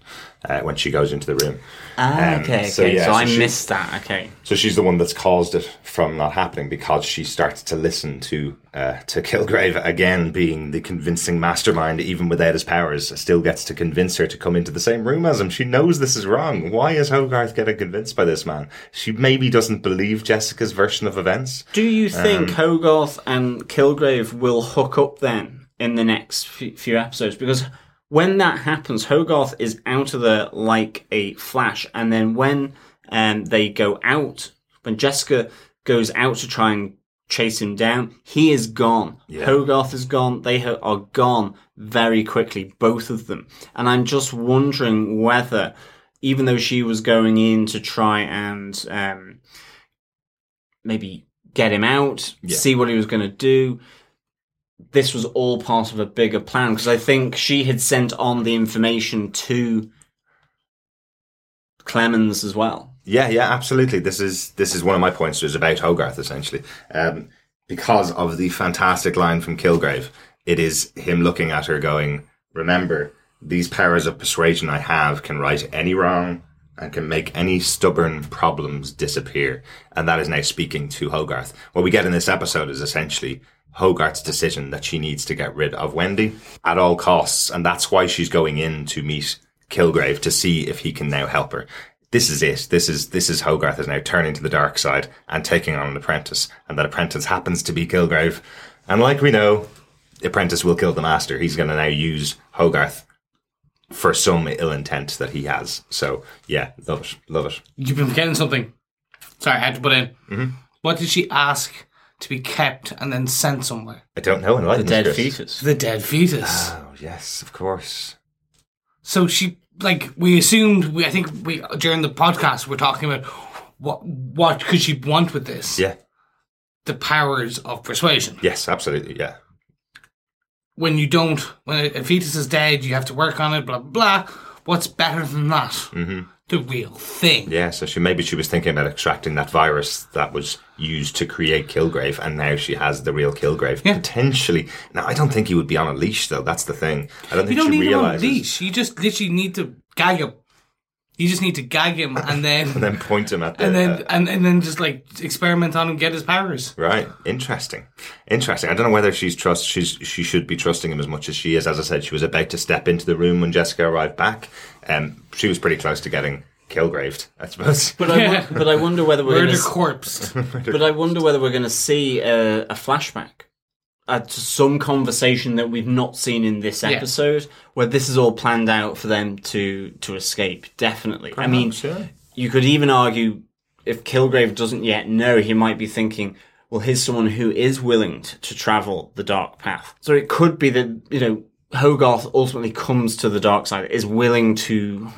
uh, when she goes into the room. Ah, Um, okay, okay. so So, yeah, so I she- missed that. Okay. So she's the one that's caused it from not happening because she starts to listen to uh, to Kilgrave again, being the convincing mastermind, even without his powers, still gets to convince her to come into the same room as him. She knows this is wrong. Why is Hogarth getting convinced by this man? She maybe doesn't believe Jessica's version of events. Do you Um, think Hogarth and Kilgrave will hook up then in the next few, episodes? Because when that happens, Hogarth is out of there like a flash, and then when um, they go out, when Jessica goes out to try and chase him down, he is gone. Yeah. Hogarth is gone. They are gone very quickly, both of them. And I'm just wondering whether, even though she was going in to try and um, maybe get him out, Yeah. see what he was going to do. This was all part of a bigger plan because I think she had sent on the information to Clemons as well. Yeah, yeah, absolutely. This is this is one of my points. Is about Hogarth essentially, um, because of the fantastic line from Kilgrave. It is him looking at her, going, "Remember, these powers of persuasion I have can right any wrong and can make any stubborn problems disappear." And that is now speaking to Hogarth. What we get in this episode is essentially Hogarth's decision that she needs to get rid of Wendy at all costs, and that's why she's going in to meet Kilgrave to see if he can now help her. This is it. This is this is Hogarth is now turning to the dark side and taking on an apprentice, and that apprentice happens to be Kilgrave. And like we know, the apprentice will kill the master. He's going to now use Hogarth for some ill intent that he has. So yeah, love it, love it. You've been forgetting something. Sorry, I had to put in. Mm-hmm. What did she ask to be kept and then sent somewhere? I don't know. The enlighten us, dead Chris. fetus. The dead fetus. Oh yes, of course. So she, like, we assumed. We, I think we during the podcast we're talking about what what could she want with this? Yeah. The powers of persuasion. Yes, absolutely. Yeah. When you don't, when a, a fetus is dead, you have to work on it. Blah blah. blah. What's better than that? Mm-hmm. The real thing. Yeah, so she maybe she was thinking about extracting that virus that was used to create Kilgrave, and now she has the real Kilgrave. Yeah. Potentially. Now, I don't think he would be on a leash, though. That's the thing. I don't You think don't she need him on a realizes. leash. You just literally need to gag him. You just need to gag him and then And then point him at the. and then uh, and, and then just like experiment on him, get his powers. Right, interesting, interesting. I don't know whether she's trust she's she should be trusting him as much as she is. As I said, she was about to step into the room when Jessica arrived back, and she was pretty close to getting Kilgraved, I suppose. But I, Yeah. but I wonder whether we're Murder going to corpse. But I wonder whether we're going to see a, a flashback uh, to some conversation that we've not seen in this Yeah. episode, where this is all planned out for them to to escape. Definitely. I mean, yeah. you could even argue if Kilgrave doesn't yet know, he might be thinking, well, here's someone who is willing t- to travel the dark path. So it could be that you know Hogarth ultimately comes to the dark side, is willing to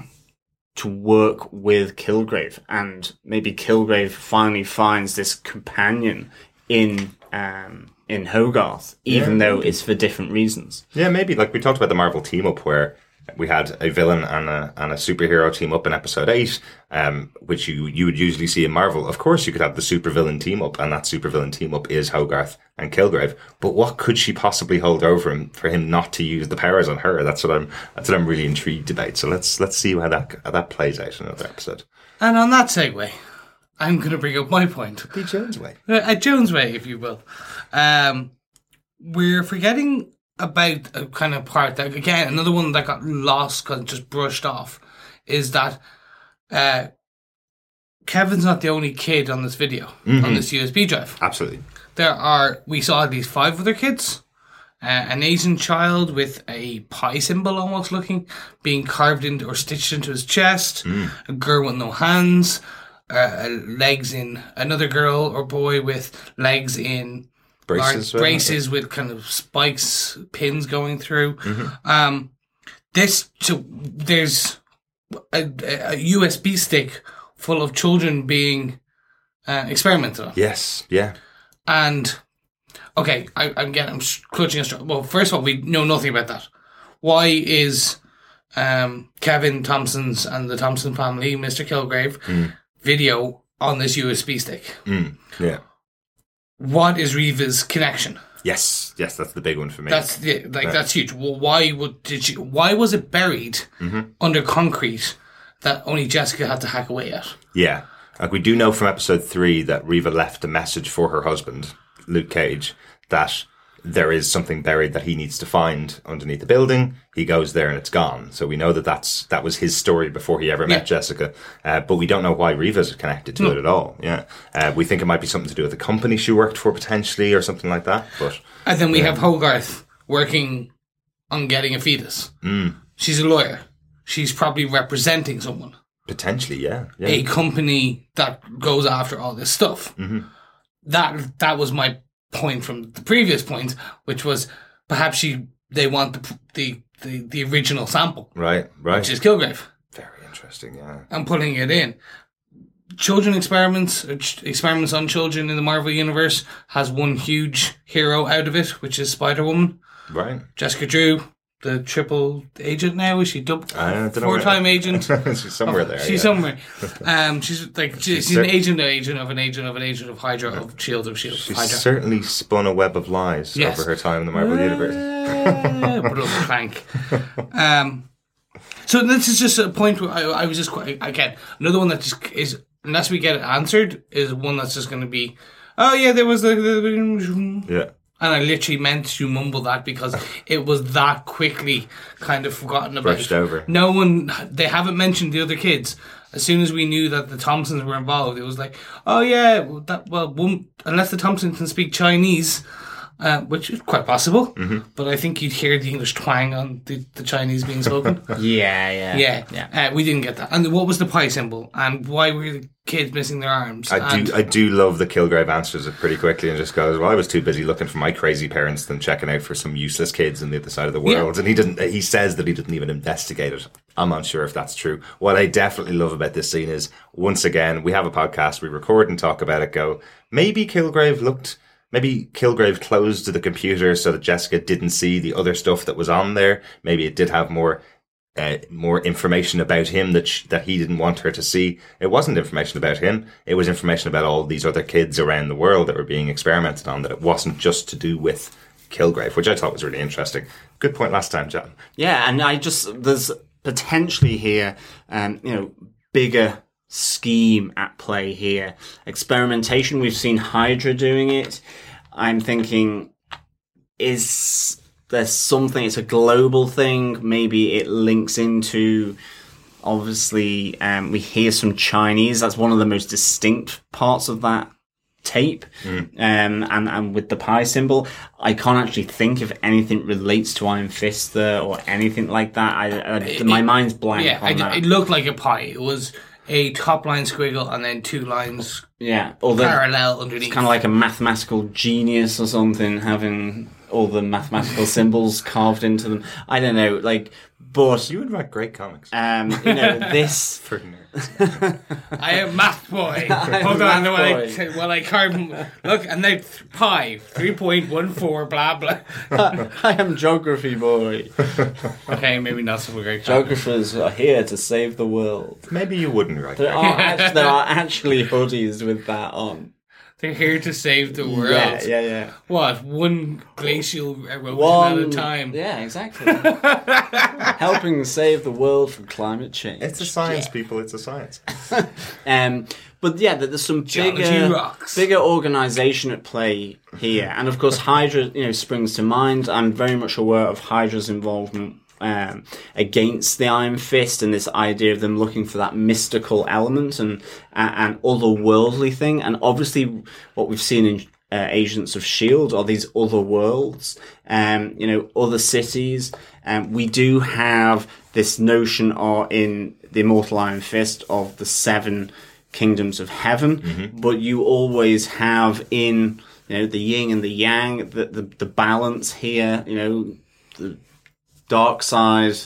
to work with Kilgrave, and maybe Kilgrave finally finds this companion in um, in Hogarth, even Yeah, though it's for different reasons. Yeah, maybe like we talked about the Marvel team up where we had a villain and a and a superhero team up in episode eight, um, which you you would usually see in Marvel. Of course, you could have the supervillain team up, and that supervillain team up is Hogarth and Kilgrave. But what could she possibly hold over him for him not to use the powers on her? That's what I'm that's what I'm really intrigued about. So let's let's see how that how that plays out in another episode. and on that segue, I'm going to bring up my point. The Jones way. Uh, At Jones Way, if you will. Um, we're forgetting about a kind of part that, again, another one that got lost because just brushed off is that uh, Kevin's not the only kid on this video, on this USB drive. Absolutely. There are, we saw at least five other kids. Uh, an Asian child with a pie symbol almost looking being carved into or stitched into his chest, a girl with no hands, uh, legs in another girl or boy with legs in Braces, right? braces with kind of spikes, pins going through. Mm-hmm. Um, this so there's a, a USB stick full of children being uh, experimented on, Yes, yeah. and okay, I, I'm getting I'm clutching a straw. Well, first of all, we know nothing about that. Why is um, Kevin Thompson's and the Thompson family, Mr. Kilgrave, video on this USB stick? Mm, yeah. What is Reva's connection? Yes, yes, that's the big one for me. That's the, like that's huge. Well, why would did she? Why was it buried mm-hmm. under concrete that only Jessica had to hack away at? Yeah. Like we do know from episode three that Reva left a message for her husband, Luke Cage, that there is something buried that he needs to find underneath the building. He goes there and it's gone. So we know that that's, that was his story before he ever met Yeah. Jessica. Uh, but we don't know why Reva's connected to it at all. Yeah. Uh, we think it might be something to do with the company she worked for potentially or something like that. But And then we have Hogarth working on getting a fetus. She's a lawyer. She's probably representing someone, potentially, yeah. Yeah. a company that goes after all this stuff. That that was my point from the previous point, which was perhaps she they want the the the, the original sample, Right, right. which is Kilgrave. Very interesting, yeah. and putting it in. Children experiments, uh, ch- experiments on children in the Marvel universe has one huge hero out of it, which is Spider Woman. Right. Jessica Drew, the triple agent now. Is she double I don't know Four time agent? She's somewhere there. She's yeah. somewhere. Um, she's like she's, cer- an agent, of agent of an agent of an agent of Hydra of Shield of Shield. She's Hydra. certainly spun a web of lies Yes. over her time in the Marvel Universe. Uh, it'll clank. Um, so this is just a point where I, I was just quite again another one that just is unless we get it answered is one that's just going to be oh yeah there was the, the Yeah. And I literally meant to mumble that because it was that quickly kind of forgotten about. Brushed over. No one, they haven't mentioned the other kids. As soon as we knew that the Thompsons were involved, it was like, oh yeah, that well, unless the Thompsons can speak Chinese, uh, which is quite possible, Mm-hmm. but I think you'd hear the English twang on the, the Chinese being spoken. Yeah, yeah, yeah, yeah. Uh, we didn't get that. And what was the pie symbol? And why were the kids missing their arms? I and, do, I do love the Kilgrave answers it pretty quickly and just goes, "Well, I was too busy looking for my crazy parents than checking out for some useless kids on the other side of the Yeah. world." And he didn't. He says that he didn't even investigate it. I'm unsure if that's true. What I definitely love about this scene is, once again, we have a podcast, we record and talk about it. Go, maybe Kilgrave looked. Maybe Kilgrave closed the computer so that Jessica didn't see the other stuff that was on there. Maybe it did have more uh, more information about him that that he didn't want her to see. It wasn't information about him. It was information about all these other kids around the world that were being experimented on. That it wasn't just to do with Kilgrave, which I thought was really interesting. Good point last time, John. Yeah, and I just there's potentially here, um, you know, bigger scheme at play here. Experimentation. We've seen Hydra doing it. I'm thinking, is there something? It's a global thing. Maybe it links into. Obviously, um, we hear some Chinese. That's one of the most distinct parts of that tape um, and and with the pie symbol i can't actually think if anything relates to iron fist there or anything like that i, I my mind's blank yeah, on I, it looked like a pie. It was a top line squiggle and then two lines yeah although parallel underneath. It's kind of like a mathematical genius or something having all the mathematical symbols carved into them i don't know like but You would write great comics um you know this for. I am math boy. I'm Hold math on, while I, boy. while I carve 'em- Look, and then th- pi three point one four. Blah blah. i am geography boy Okay, maybe not so great. geographers are here to save the world Maybe you wouldn't write. there are, act- there are actually hoodies with that on They're here to save the world. yeah yeah yeah What one glacial erosion one at a time? Yeah, exactly. Helping save the world from climate change. It's a science, people. It's a science. Um, but yeah, there's some Geology bigger, rocks. bigger organisation at play here, and of course, Hydra, you know, springs to mind. I'm very much aware of Hydra's involvement um, against the Iron Fist and this idea of them looking for that mystical element and and, otherworldly thing. And obviously, what we've seen in uh, Agents of Shield are these other worlds, um, you know, other cities. Um, we do have this notion, or in the Immortal Iron Fist, of the seven kingdoms of heaven, but you always have in you know the yin and the yang, the the, the balance here. You know, the dark side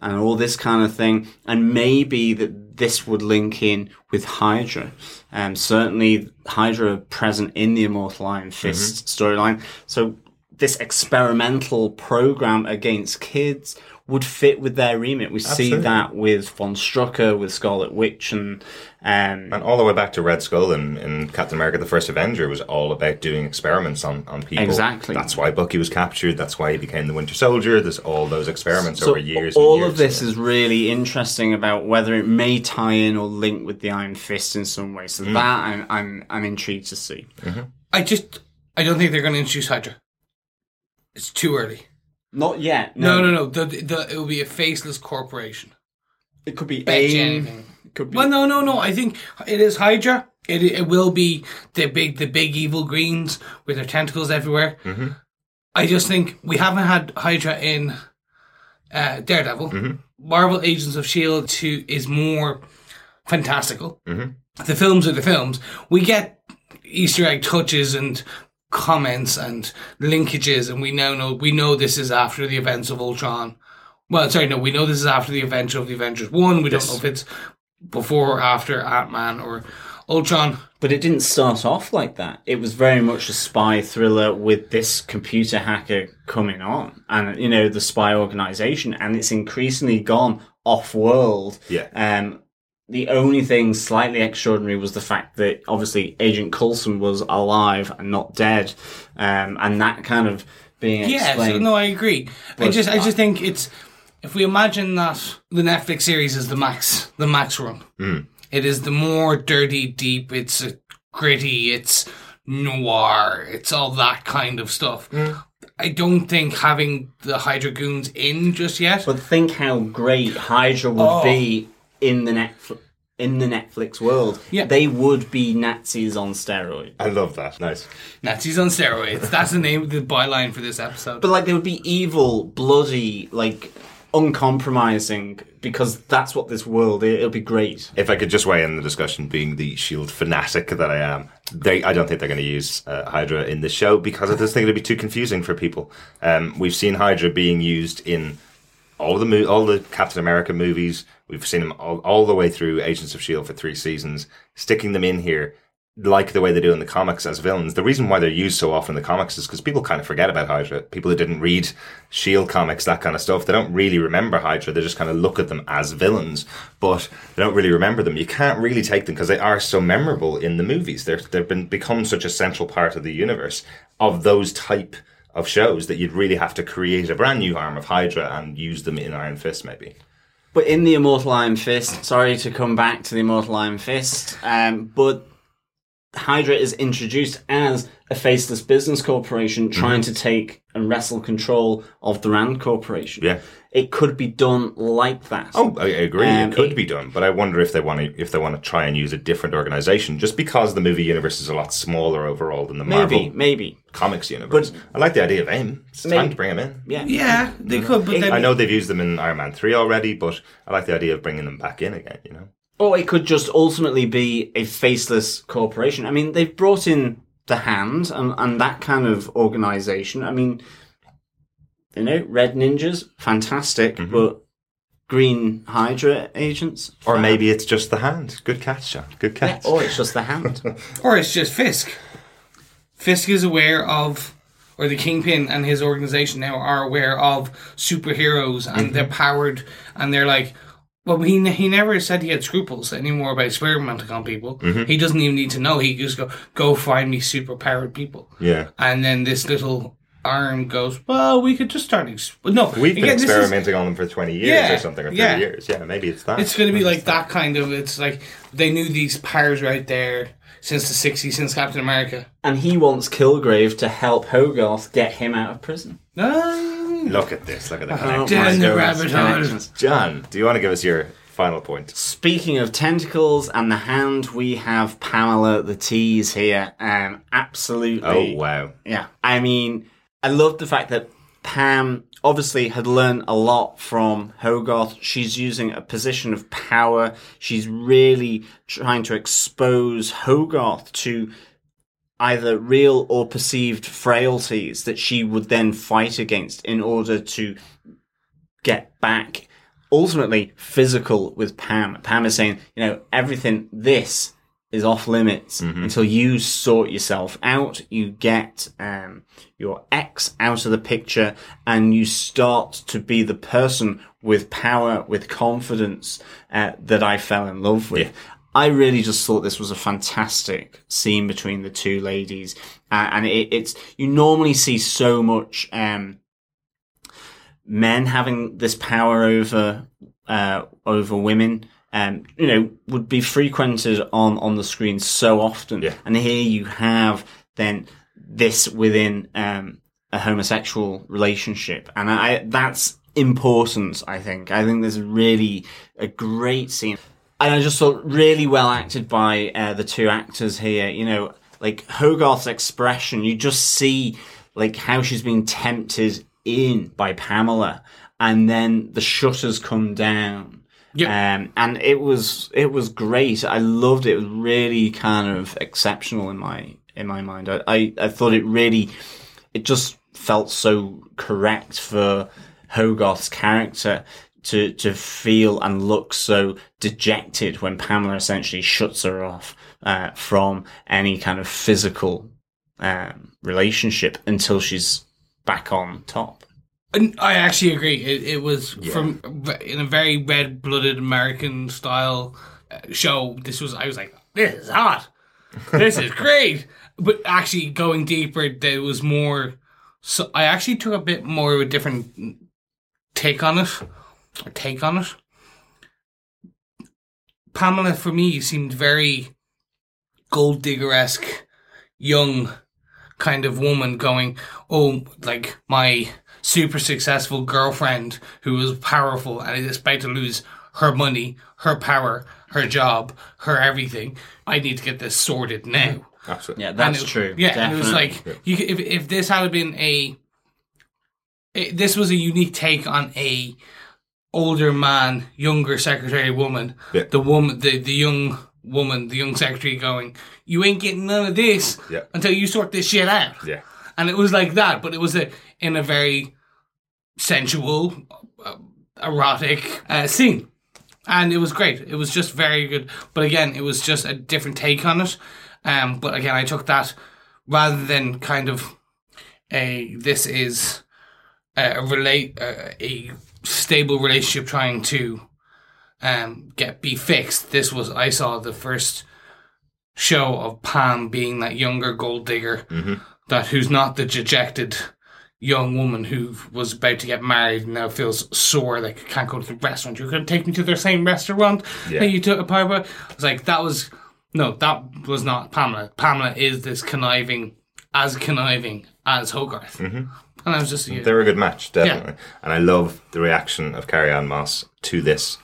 and all this kind of thing, and maybe that this would link in with Hydra. Um, certainly, Hydra present in the Immortal Iron Fist storyline. So this experimental program against kids would fit with their remit. We see that with Von Strucker, with Scarlet Witch, and um, And all the way back to Red Skull and, in Captain America: The First Avenger was all about doing experiments on, on people. Exactly. That's why Bucky was captured. That's why he became the Winter Soldier. There's all those experiments so over years. all and years. of this is really interesting about whether it may tie in or link with the Iron Fist in some way. So Mm. that I'm, I'm I'm intrigued to see. I just I don't think they're going to introduce Hydra. It's too early. Not yet. No, no, no. The, the, it will be a faceless corporation. It could be Bet AIM. anything. It could be. Well, no, no, no. I think it is Hydra. It it will be the big the big evil greens with their tentacles everywhere. Mm-hmm. I just think we haven't had Hydra in uh, Daredevil. Mm-hmm. Marvel Agents of Shield two is more fantastical. Mm-hmm. The films are the films. We get Easter egg touches and comments and linkages, and we now know we know this is after the events of Ultron. Well, sorry, no, we know this is after the adventure of the Avengers One. We Yes. don't know if it's before or after Ant Man or Ultron. But it didn't start off like that. It was very much a spy thriller with this computer hacker coming on, and you know the spy organization, and it's increasingly gone off world. Yeah. Um, the only thing slightly extraordinary was the fact that obviously Agent Coulson was alive and not dead, um, and that kind of being Yeah, so, no, I agree. I just, I I- just think it's if we imagine that the Netflix series is the max, the max run. It is the more dirty, deep. It's uh, gritty. It's noir. It's all that kind of stuff. I don't think having the Hydra goons in just yet. But think how great Hydra would Oh. be in the Netflix in the Netflix world. Yeah. They would be Nazis on steroids. I love that. Nice. Nazis on steroids. That's the name of the byline for this episode. But like they would be evil, bloody, like uncompromising because that's what this world is. It'll be great. If I could just weigh in the discussion, being the Shield fanatic that I am, they I don't think they're going to use uh, Hydra in the show because I just think it'd be too confusing for people. Um, we've seen Hydra being used in all the mo- all the Captain America movies. We've seen them all, all the way through Agents of Shield for three seasons. Sticking them in here, like the way they do in the comics as villains. The reason why they're used so often in the comics is because people kind of forget about Hydra. People who didn't read Shield comics, that kind of stuff, they don't really remember Hydra. They just kind of look at them as villains, but they don't really remember them. You can't really take them because they are so memorable in the movies. They're they've been become such a central part of the universe of those type of shows that you'd really have to create a brand new arm of Hydra and use them in Iron Fist, maybe. But in the Immortal Iron Fist, sorry to come back to the Immortal Iron Fist, um, but Hydra is introduced as a faceless business corporation trying to take and wrestle control of the Rand Corporation. Yeah. It could be done like that. Oh, I I agree. Um, it could it- be done, but I wonder if they want to if they want to try and use a different organization, just because the movie universe is a lot smaller overall than the maybe, Marvel maybe. comics universe. But I like the idea of AIM. It's time to bring them in. Yeah. yeah, they could. But then I know they've used them in Iron Man three already, but I like the idea of bringing them back in again. You know, Or it could just ultimately be a faceless corporation. I mean, they've brought in the Hand and, and that kind of organization. I mean, you know, Red Ninjas, fantastic, mm-hmm. but Green Hydra agents? or fab. maybe it's just the hand. Good catch, John. Good Yeah, catch. or it's just the Hand. Or it's just Fisk. Fisk is aware of, or the Kingpin and his organization now are aware of superheroes and mm-hmm. they're powered and they're like, well, he, he never said he had scruples anymore about experimenting on people. He doesn't even need to know. He just go, go find me super powered people. yeah. And then this little arm goes, well, we could just start. Ex- no, We've been again, this is- experimenting on them for 20 years Yeah, or something, or 30 yeah. years. Yeah, maybe it's that. It's going to be like that kind of. It's like they knew these powers right there since the 60s, since Captain America. and he wants Kilgrave to help Hogarth get him out of prison. Ah. Look at this. Look at the Oh, connections. Down the rabbit hole. Connections. John, do you want to give us your final point? Speaking of tentacles and the hand, we have Pamela the tease here. Um, absolutely. Oh, wow. Yeah. I mean, I love the fact that Pam obviously had learned a lot from Hogarth. She's using a position of power. She's really trying to expose Hogarth to either real or perceived frailties that she would then fight against in order to get back ultimately physical with Pam. Pam is saying, you know, everything this is off limits until you sort yourself out. You get um, your ex out of the picture, and you start to be the person with power, with confidence uh, that I fell in love with. I really just thought this was a fantastic scene between the two ladies, uh, and it, it's you normally see so much. Um, men having this power over uh, over women, um, you know, would be frequented on on the screen so often. Yeah. And here you have then this within um, a homosexual relationship, and I that's important. I think. I think this is really a great scene, and I just thought really well acted by uh, the two actors here. You know, like Hogarth's expression, you just see like how she's being tempted in by Pamela, and then the shutters come down. Yeah. Um, and it was it was great. I loved it. It was really kind of exceptional in my in my mind. I, I, I thought it really it just felt so correct for Hogarth's character to to feel and look so dejected when Pamela essentially shuts her off uh, from any kind of physical um, relationship until she's back on top. And I actually agree. It, it was from in a very red blooded American style uh, show. This was I was like, this is hot. This is great. But actually, going deeper, there was more. So I actually took a bit more of a different take on it. Or take on it. Pamela, for me, seemed very gold digger esque, young kind of woman going, oh, like my super successful girlfriend who was powerful and is about to lose her money, her power, her job, her everything. I need to get this sorted now. Mm-hmm. Absolutely. Yeah, that's it- true. Yeah, and it was Definitely. like you, if if this had been a, it, this was a unique take on a older man, younger secretary woman. Yeah. The woman, the the young woman, the young secretary going, "You ain't getting none of this Yeah. until you sort this shit out." Yeah. and it was like that, but it was a in a very sensual, uh, erotic uh, scene, and it was great. It was just very good. But again, it was just a different take on it. Um, but again, I took that rather than kind of a this is a relate a, a stable relationship trying to um get be fixed. This was I saw the first show of Pam being that younger gold digger that who's not the dejected young woman who was about to get married and now feels sore like can't go to the restaurant. You're going to take me to the same restaurant Yeah. that you took a part of. It's like that was no, that was not Pamela. Pamela is this conniving, as conniving as Hogarth, mm-hmm. And I was just they're a good match, definitely. And I love the reaction of Carrie-Anne Moss to this.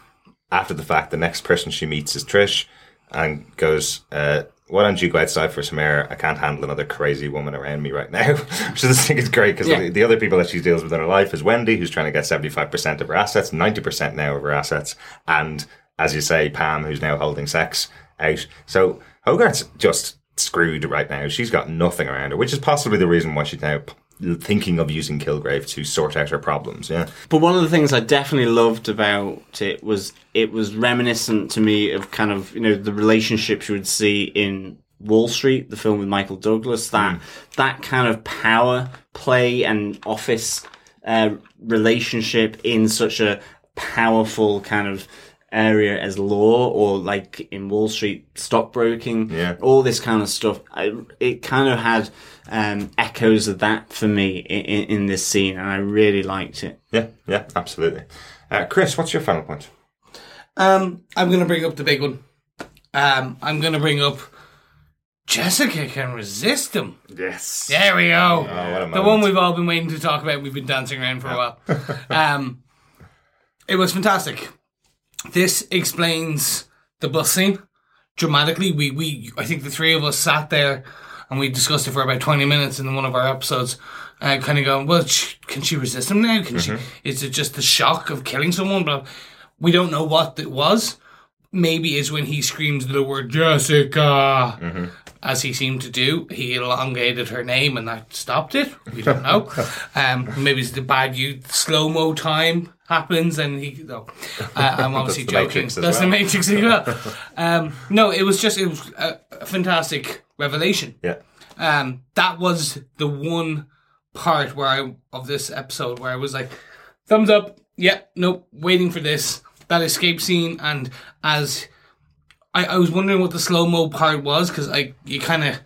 After the fact, the next person she meets is Trish and goes, uh, why don't you go outside for some air? I can't handle another crazy woman around me right now. Which I just think is great because Yeah. the, the other people that she deals with in her life is Wendy, who's trying to get 75% of her assets, 90% now of her assets. And as you say, Pam, who's now holding sex out. So Hogarth's just screwed right now. She's got nothing around her, which is possibly the reason why she's now thinking of using Kilgrave to sort out her problems. Yeah. But one of the things I definitely loved about it was it was reminiscent to me of kind of you know the relationships you would see in Wall Street, the film with Michael Douglas. That that kind of power play and office uh, relationship in such a powerful kind of area as law or like in Wall Street stockbroking, Yeah. all this kind of stuff. I, it kind of had um, echoes of that for me in, in, in this scene, and I really liked it. Yeah, yeah, absolutely. Uh, Chris, what's your final point? Um, I'm going to bring up the big one. Um, I'm going to bring up Jessica can resist him. Yes. There we go. Oh, what a the one we've all been waiting to talk about. We've been dancing around for a while. um, it was fantastic. This explains the bus scene dramatically. We, we, I think the three of us sat there and we discussed it for about 20 minutes in one of our episodes, uh, kind of going, well, sh- can she resist him now? Can she? Is it just the shock of killing someone? But we don't know what it was. Maybe it's when he screams the word Jessica, as he seemed to do. He elongated her name, and that stopped it. We don't know. um, maybe it's the bad you slow mo time happens, and he. No, uh, I'm obviously joking. That's the. Matrix as well. Um, no, it was just it was a, a fantastic revelation Yeah. um, that was the one part where I of this episode where I was like, thumbs up, yeah, nope, waiting for this that escape scene, and as I, I was wondering what the slow mo part was because I you kind of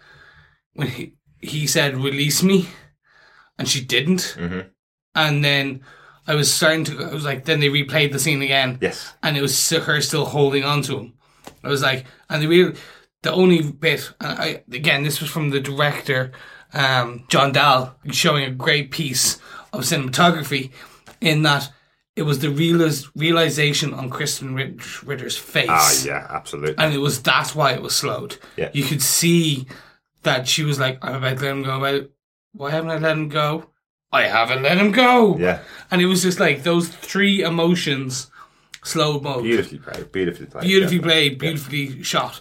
when he he said release me, and she didn't, and then. I was starting to. I was like, then they replayed the scene again, Yes. and it was her still holding on to him. I was like, and the real, the only bit, and I again, this was from the director, um, John Dahl, showing a great piece of cinematography, in that it was the realis- realization on Krysten Ritter's face, Ah, yeah, absolutely. and it was that's why it was slowed. Yeah. You could see that she was like, I'm about to let him go. About why haven't I let him go? I haven't let him go. yeah. And it was just like those three emotions, slow mo, Beautifully played. Beautifully played. beautifully yeah. played, beautifully shot.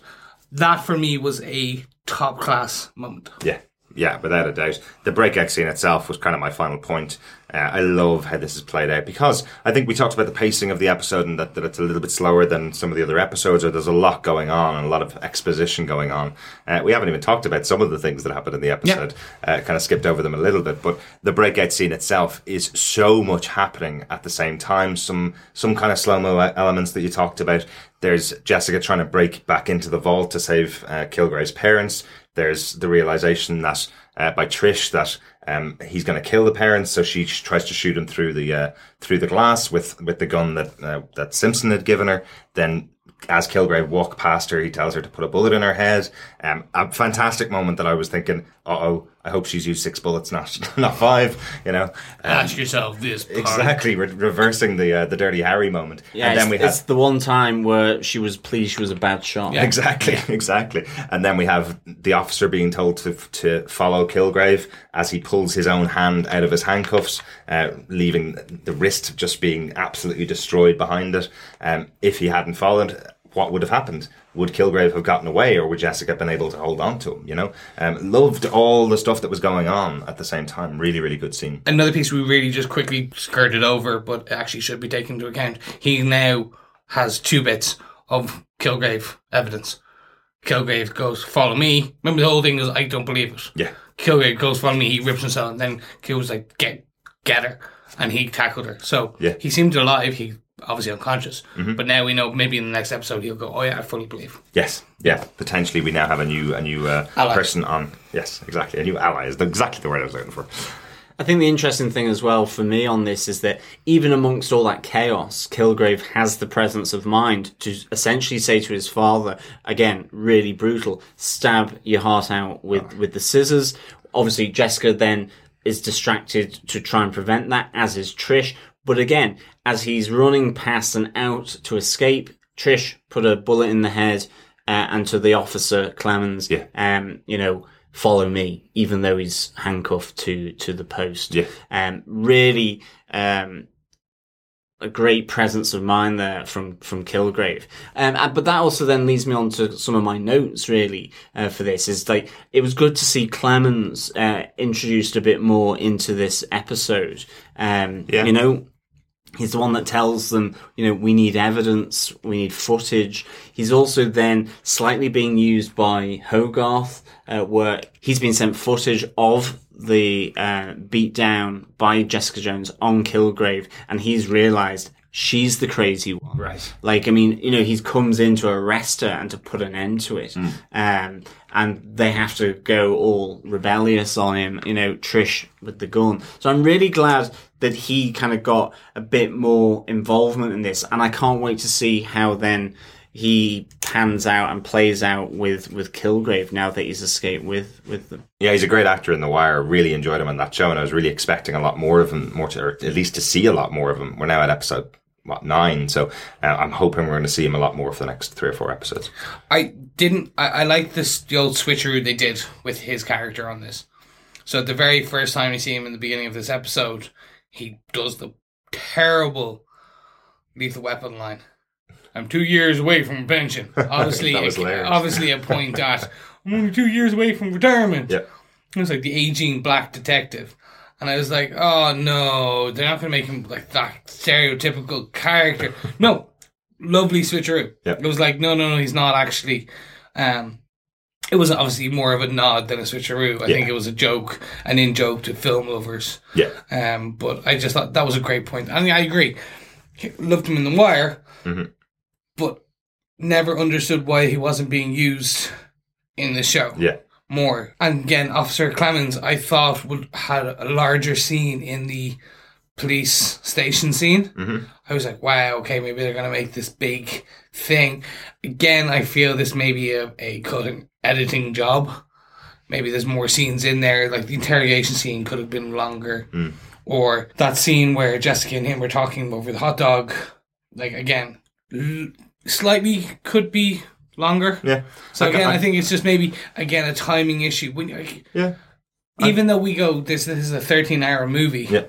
That for me was a top class moment. Yeah, yeah, without a doubt. The breakout scene itself was kind of my final point. Uh, I love how this is played out because I think we talked about the pacing of the episode and that, that it's a little bit slower than some of the other episodes, or there's a lot going on and a lot of exposition going on. Uh, we haven't even talked about some of the things that happened in the episode. Uh, kind of skipped over them a little bit, but the breakout scene itself is so much happening at the same time. Some some kind of slow mo elements that you talked about. There's Jessica trying to break back into the vault to save uh, Kilgrave's parents. There's the realization that uh, by Trish that um, he's going to kill the parents, so she tries to shoot him through the uh, through the glass with with the gun that uh, that Simpson had given her. Then, as Kilgrave walked past her, he tells her to put a bullet in her head. Um, a fantastic moment that I was thinking, uh oh, I hope she's used six bullets, not not five. You know, um, Ask yourself this. part. exactly re- reversing the uh, the Dirty Harry moment. Yeah, and then it's, we have it's the one time where she was pleased she was a bad shot. Yeah. Exactly, exactly. And then we have the officer being told to to follow Kilgrave as he pulls his own hand out of his handcuffs, uh, leaving the wrist just being absolutely destroyed behind it. Um, if he hadn't followed, what would have happened? Would Kilgrave have gotten away, or would Jessica been able to hold on to him? You know, um, loved all the stuff that was going on at the same time. Really, really good scene. Another piece we really just quickly skirted over, but actually should be taken into account. He now has two bits of Kilgrave evidence. Kilgrave goes, "Follow me." Remember the whole thing is, "I don't believe it." Yeah, Kilgrave goes, "Follow me." He rips himself, and then Kill was like, "Get, get her," and he tackled her. So Yeah. he seemed alive. He obviously unconscious, but now we know maybe in the next episode he'll go, "Oh yeah, I fully believe." Yes, yeah. Potentially, we now have a new a new uh, person on. Yes, exactly. A new ally is the, exactly the word I was looking for. I think the interesting thing as well for me on this is that even amongst all that chaos, Kilgrave has the presence of mind to essentially say to his father, again, really brutal, stab your heart out with, with the scissors. Obviously, Jessica then is distracted to try and prevent that, as is Trish. But again, as he's running past and out to escape, Trish put a bullet in the head, uh, and to the officer Clemons, Yeah. um, you know, follow me, even though he's handcuffed to to the post. Yeah. Um, really, um, a great presence of mind there from from Kilgrave. Um, but that also then leads me on to some of my notes really uh, for this. Is like it was good to see Clemons uh, introduced a bit more into this episode. Um, Yeah. you know. He's the one that tells them, you know, we need evidence, we need footage. He's also then slightly being used by Hogarth, uh, where he's been sent footage of the uh, beatdown by Jessica Jones on Kilgrave, and he's realized she's the crazy one. Right. Like, I mean, you know, he comes in to arrest her and to put an end to it. Um, and they have to go all rebellious on him, you know, Trish with the gun. So I'm really glad that he kind of got a bit more involvement in this. And I can't wait to see how then he pans out and plays out with, with Kilgrave now that he's escaped with, with them. Yeah, he's a great actor in The Wire. Really enjoyed him on that show, and I was really expecting a lot more of him, more to, or at least to see a lot more of him. We're now at episode what nine, so uh, I'm hoping we're going to see him a lot more for the next three or four episodes. I didn't. I, I like this the old switcheroo they did with his character on this. So the very first time we see him in the beginning of this episode, he does the terrible lethal weapon line. I'm two years away from a pension. Obviously, a, obviously a point at I'm only two years away from retirement. Yeah. It was like the aging black detective. And I was like, oh no, they're not going to make him like that stereotypical character. No, lovely switcheroo. It was like, no, no, no, he's not actually. Um, it was obviously more of a nod than a switcheroo. I Yeah. think it was a joke, an in joke to film lovers. Yeah. Um, but I just thought that was a great point. I mean, I agree. Loved him in The Wire, Mhm. but never understood why he wasn't being used in the show Yeah. more. And again, Officer Clemons, I thought would had a larger scene in the police station scene. Mhm. I was like, wow, okay, maybe they're gonna make this big thing. Again, I feel this may be a, a cutting editing job. Maybe there's more scenes in there, like the interrogation scene could have been longer. Hmm. Or that scene where Jessica and him were talking over the hot dog. Like again, l- slightly could be longer. Yeah. So again, I- I, think it's just maybe again a timing issue. When like, Yeah. even though we go, this, this is a thirteen-hour movie. Yeah.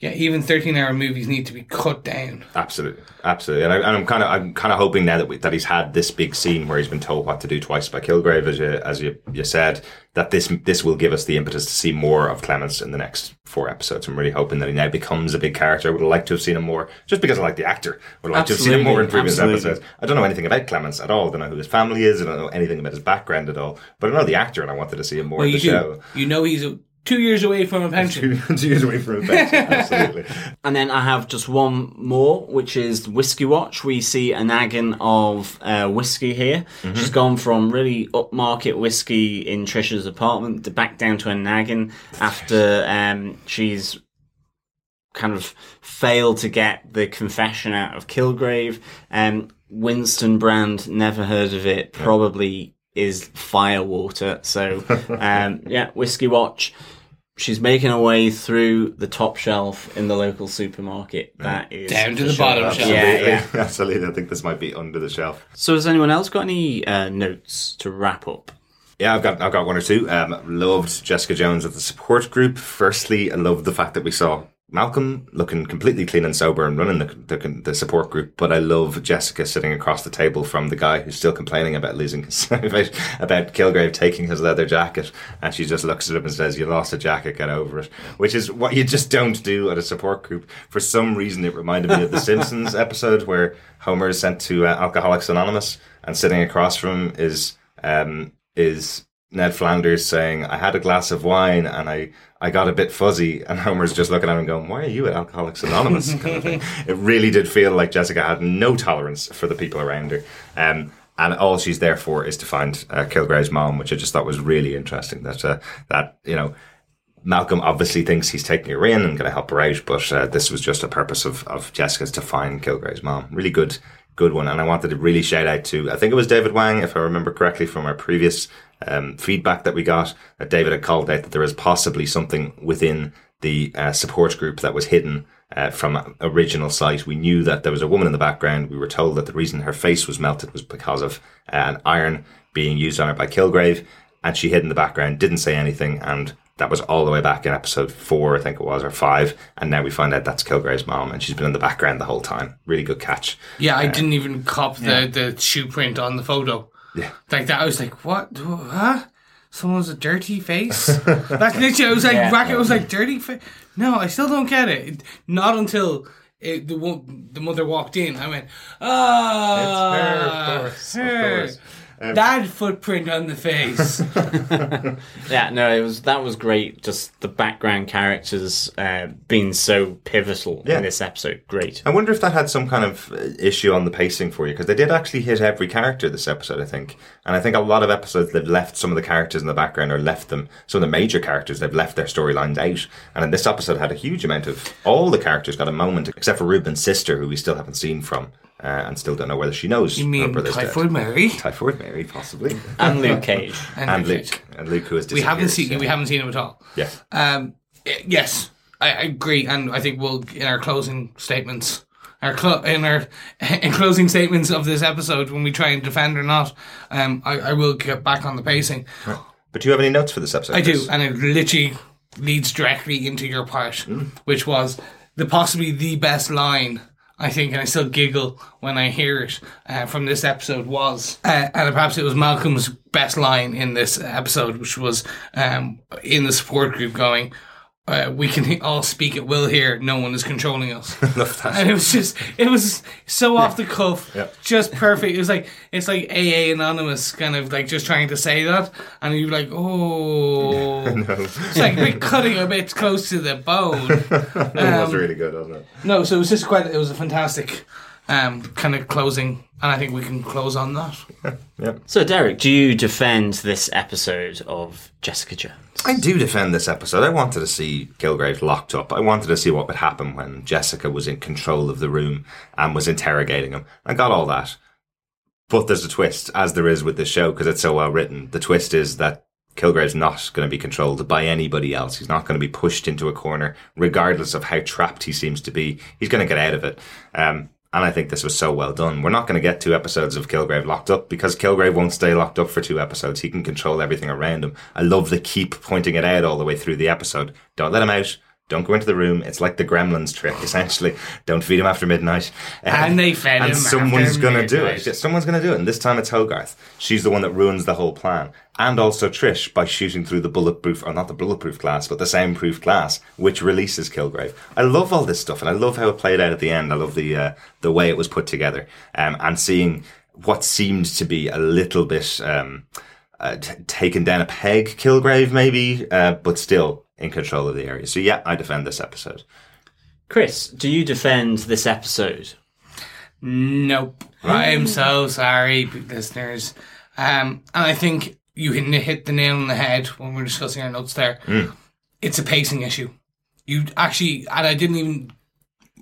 Yeah, even thirteen-hour movies need to be cut down. Absolutely, absolutely, and, I, and I'm kind of I'm kind of hoping now that we, that he's had this big scene where he's been told what to do twice by Kilgrave, as you as you, you said, that this this will give us the impetus to see more of Clemons in the next four episodes. I'm really hoping that he now becomes a big character. I would have liked to have seen him more, just because I like the actor. Would have liked to have seen him more in previous absolutely. episodes. I don't know anything about Clemons at all. I don't know who his family is. I don't know anything about his background at all. But I know the actor, and I wanted to see him more Well, in the you do. You know he's uh, two years away from a pension. Two years away from a pension, absolutely. And then I have just one more, which is Whiskey Watch. We see a naggin of uh, whiskey here. She's gone from really upmarket whiskey in Trisha's apartment to back down to a naggin after um, she's kind of failed to get the confession out of Kilgrave. Um, Winston Brand, never heard of it, probably is firewater. So, um, yeah, Whiskey Watch. She's making her way through the top shelf in the local supermarket. That is Down to for the sure. bottom shelf. Yeah, Absolutely. yeah. Absolutely. I think this might be under the shelf. So, has anyone else got any uh, notes to wrap up? Yeah, I've got I've got one or two. Um, loved Jessica Jones at the support group. Firstly, I loved the fact that we saw Malcolm looking completely clean and sober and running the, the the support group. But I love Jessica sitting across the table from the guy who's still complaining about losing his, about about Kilgrave taking his leather jacket, and she just looks at him and says, "You lost a jacket, get over it." Which is what you just don't do at a support group. For some reason, it reminded me of the Simpsons episode where Homer is sent to uh, Alcoholics Anonymous, and sitting across from him is um, is Ned Flanders saying, I had a glass of wine and I, I got a bit fuzzy. And Homer's just looking at him going, Why are you at Alcoholics Anonymous? kind of thing. It really did feel like Jessica had no tolerance for the people around her. Um, and all she's there for is to find uh, Kilgrave's mom, which I just thought was really interesting. That, uh, that, you know, Malcolm obviously thinks he's taking her in and going to help her out, but uh, this was just a purpose of, of Jessica's to find Kilgrave's mom. Really good, good one. And I wanted to really shout out to, I think it was David Wang, if I remember correctly from our previous um, feedback that we got, that David had called out that there is possibly something within the uh, support group that was hidden uh, from original sight. We knew that there was a woman in the background. We were told that the reason her face was melted was because of uh, an iron being used on her by Kilgrave, and she hid in the background, didn't say anything, and that was all the way back in episode four, I think it was, or five. And now we find out that's Kilgrave's mom, and she's been in the background the whole time. Really good catch. Yeah, I didn't even cop the, the shoe print on the photo. Yeah. Like that, I was like, what? Huh? Someone's a dirty face? That's literally, I was like, Yeah. bracket, I was like, dirty face? No, I still don't get it. Not until it, the the mother walked in, I went, ah, It's her, of course, of course. Um, that footprint on the face. Yeah, no, it was that was great. Just the background characters uh, being so pivotal Yeah. in this episode. Great. I wonder if that had some kind of uh, issue on the pacing for you because they did actually hit every character this episode, I think. And I think a lot of episodes they've left some of the characters in the background or left them some of the major characters they've left their storylines out. And in this episode had a huge amount of all the characters got a moment except for Ruben's sister, who we still haven't seen from, uh, and still don't know whether she knows You her mean brother's dead. Typhoid Mary? Typhoid Mary, possibly, And Luke Cage. and Luke Luke, and Luke who has We haven't seen so- we haven't seen him at all. Yeah, Um, yes, I, I agree, and I think we'll in our closing statements, our clo- in our in closing statements of this episode, when we try and defend or not, um, I, I will get back on the pacing. But do you have any notes for this episode? I do, and it literally leads directly into your part, which was the possibly the best line. I think, and I still giggle when I hear it uh, from this episode. Was uh, and perhaps it was Malcolm's best line in this episode, which was um, in the support group going, uh, "We can all speak at will here. No one is controlling us." Love that. and it was just it was so off the cuff Yeah. just perfect it was like it's like aa anonymous kind of like just trying to say that and you're like oh it's like bit cutting a bit close to the bone That was Um, really good, wasn't it? no so it was just quite it was a fantastic um kind of closing and i think we can close on that Yeah. So, Derek, do you defend this episode of Jessica Jones? I do defend this episode. I wanted to see Kilgrave locked up. I wanted to see what would happen when Jessica was in control of the room and was interrogating him. I got all that. But there's a twist, as there is with this show, because it's so well written. The twist is that Kilgrave's not going to be controlled by anybody else. He's not going to be pushed into a corner, regardless of how trapped he seems to be. He's going to get out of it. Um, and I think this was so well done. We're not going to get two episodes of Kilgrave locked up because Kilgrave won't stay locked up for two episodes. He can control everything around him. I love the keep pointing it out all the way through the episode. Don't let him out. Don't go into the room. It's like the Gremlins trick, essentially. Don't feed him after midnight. And they fed and him someone's gonna do it. Someone's going to do it. And this time it's Hogarth. She's the one that ruins the whole plan. And also Trish by shooting through the bulletproof, or not the bulletproof glass, but the soundproof glass, which releases Kilgrave. I love all this stuff, and I love how it played out at the end. I love the uh, the way it was put together, um, and seeing what seemed to be a little bit um, uh, t- taken down a peg, Kilgrave maybe, uh, but still in control of the area. So yeah, I defend this episode. Chris, do you defend this episode? Nope. I'm so sorry, listeners. Um, and I think you hit, hit the nail on the head when we're discussing our notes there. It's a pacing issue. You actually, and I didn't even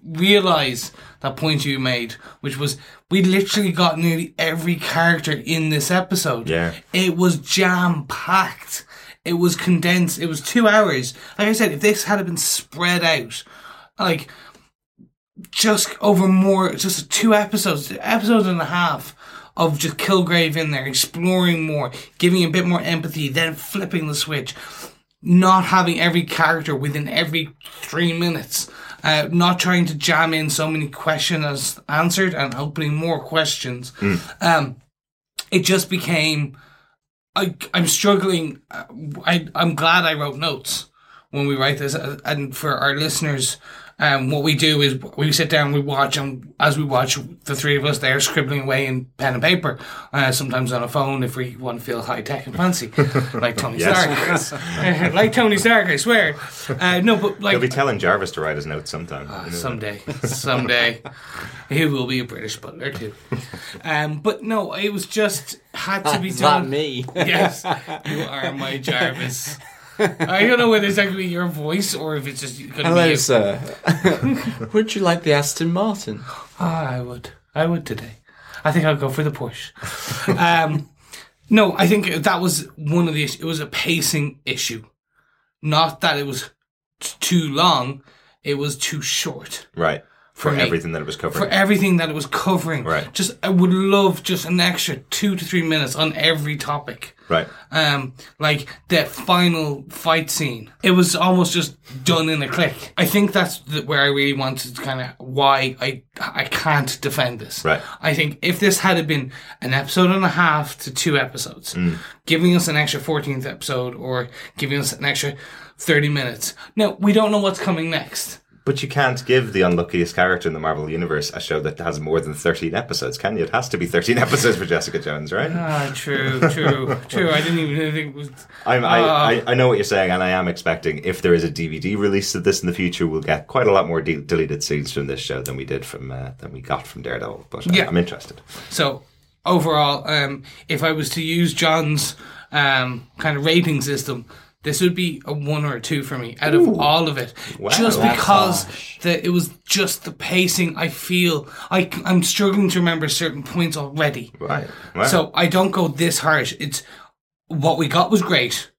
realize that point you made, which was we literally got nearly every character in this episode. Yeah. It was jam packed. It was condensed. It was two hours. Like I said, if this had been spread out, like just over more, just two episodes, episode and a half of just Kilgrave in there, exploring more, giving a bit more empathy, then flipping the switch, not having every character within every three minutes, uh, not trying to jam in so many questions answered and opening more questions. Um, it just became. I, I'm struggling. uh, I, I'm glad I wrote notes when we write this. uh, And for our listeners, um, what we do is we sit down, we watch, and as we watch, the three of us there scribbling away in pen and paper, uh, sometimes on a phone if we want to feel high tech and fancy, like Tony Stark. like Tony Stark, I swear. Uh, no, but like. He'll be telling Jarvis to write his notes sometime. You know. Someday, someday, he will be a British butler too. Um, but no, it was just had to be Is that done. me? Yes, you are my Jarvis. I don't know whether it's going to be your voice or if it's just going to be Hello, you. sir. Would you like the Aston Martin? Ah, I would. I would today. I think I'll go for the push. um, no, I think that was one of the issues. It was a pacing issue. Not that it was t- too long, it was too short. Right. For, everything that it was covering. for everything that it was covering. Right. Just I would love just an extra two to three minutes on every topic. right. Um, like the final fight scene. It was almost just done in a click. I think that's the, where I really wanted to kind of why I I can't defend this. Right. I think if this had been an episode and a half to two episodes, Mm. giving us an extra fourteenth episode or giving us an extra thirty minutes. Now we don't know what's coming next. But you can't give the unluckiest character in the Marvel Universe a show that has more than 13 episodes, can you? It has to be 13 episodes for Jessica Jones, right? Ah, true, true, true. I didn't even think it was. I'm, I, Ah. I, I know what you're saying, and I am expecting if there is a DVD release of this in the future, we'll get quite a lot more de- deleted scenes from this show than we did from uh, than we got from Daredevil. But uh, Yeah. I'm interested. So overall, um, if I was to use John's um, kind of rating system, this would be a one or a two for me out of all of it. Wow. just because the, it was just the pacing. I feel I, I'm struggling to remember certain points already. Right. Wow. So I don't go this harsh. It's what we got was great,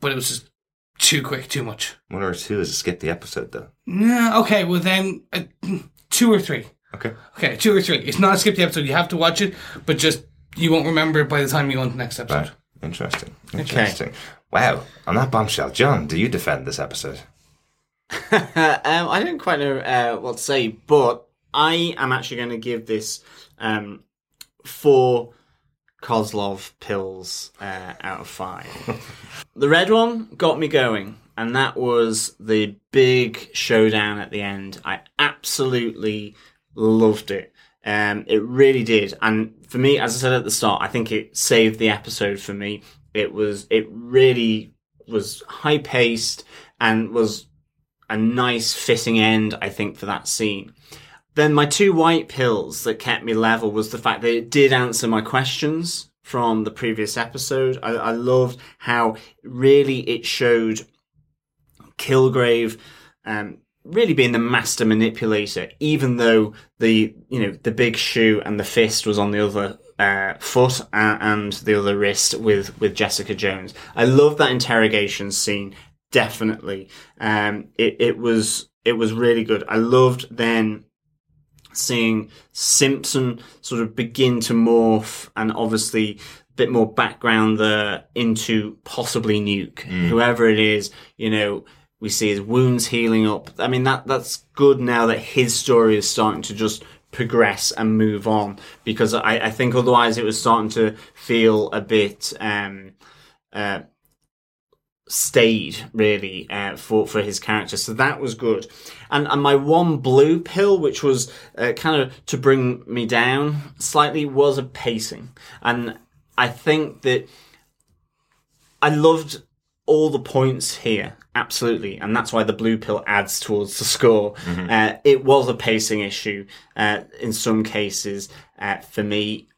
but it was just too quick, too much. one or two is a skip the episode though. Nah, okay, well then uh, two or three. Okay. Okay, two or three. It's not a skip the episode. You have to watch it, but just you won't remember it by the time you go on to the next episode. Right. Interesting. Interesting. Wow. On that bombshell, John, do you defend this episode? um, I don't quite know uh, what to say, but I am actually going to give this um, four Kozlov pills uh, out of five. the red one got me going, and that was the big showdown at the end. I absolutely loved it. Um, it really did, and for me, as I said at the start, I think it saved the episode for me. It was, it really was high paced and was a nice fitting end, I think, for that scene. Then my two white pills that kept me level was the fact that it did answer my questions from the previous episode. I, I loved how really it showed Kilgrave um, really being the master manipulator, even though the you know the big shoe and the fist was on the other uh, foot and, and the other wrist with with Jessica Jones. I love that interrogation scene. Definitely, um, it it was it was really good. I loved then seeing Simpson sort of begin to morph and obviously a bit more background there into possibly Nuke, whoever it is, you know, we see his wounds healing up. I mean, that, that's good now that his story is starting to just progress and move on because I, I think otherwise it was starting to feel a bit, um, uh, stayed really uh, for for his character. So that was good. And and my one blue pill, which was uh, kind of to bring me down slightly, was a pacing. And I think that I loved all the points here. Absolutely, and that's why the blue pill adds towards the score. Uh, it was a pacing issue uh, in some cases uh, for me.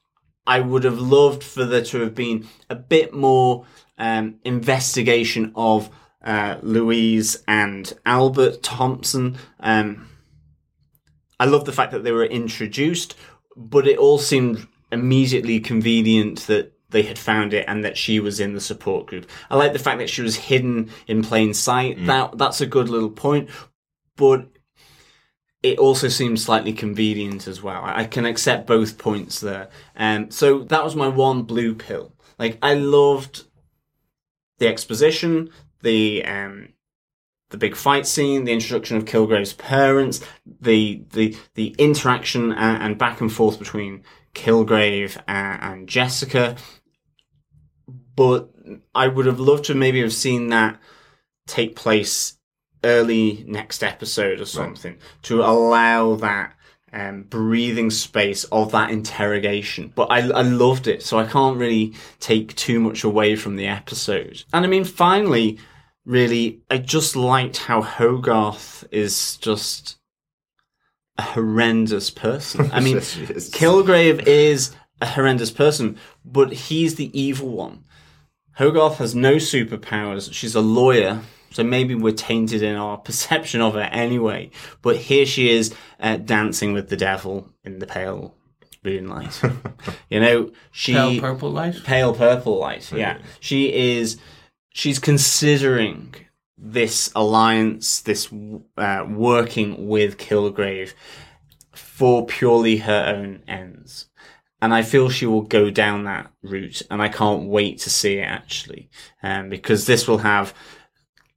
I would have loved for there to have been a bit more um, investigation of uh, Louise and Albert Thompson. Um, I love the fact that they were introduced, but it all seemed immediately convenient that they had found it and that she was in the support group. I like the fact that she was hidden in plain sight. That that's a good little point, but it also seems slightly convenient as well. I I can accept both points there. Um, so that was my one blue pill. Like I loved the exposition, the um, the big fight scene, the introduction of Kilgrave's parents, the the the interaction and, and back and forth between Kilgrave and, and Jessica. But I would have loved to maybe have seen that take place early next episode or something to allow that um, breathing space of that interrogation. But I, I loved it, so I can't really take too much away from the episode. And I mean, finally, really, I just liked how Hogarth is just a horrendous person. I mean, Yes. Kilgrave is a horrendous person, but he's the evil one. Hogarth has no superpowers. She's a lawyer, so maybe we're tainted in our perception of her anyway. But here she is uh, dancing with the devil in the pale moonlight. you know, she Pale purple light. pale purple light. Yeah, she is. She's considering this alliance, this uh, working with Kilgrave for purely her own ends. And I feel she will go down that route, and I can't wait to see it actually, um, because this will have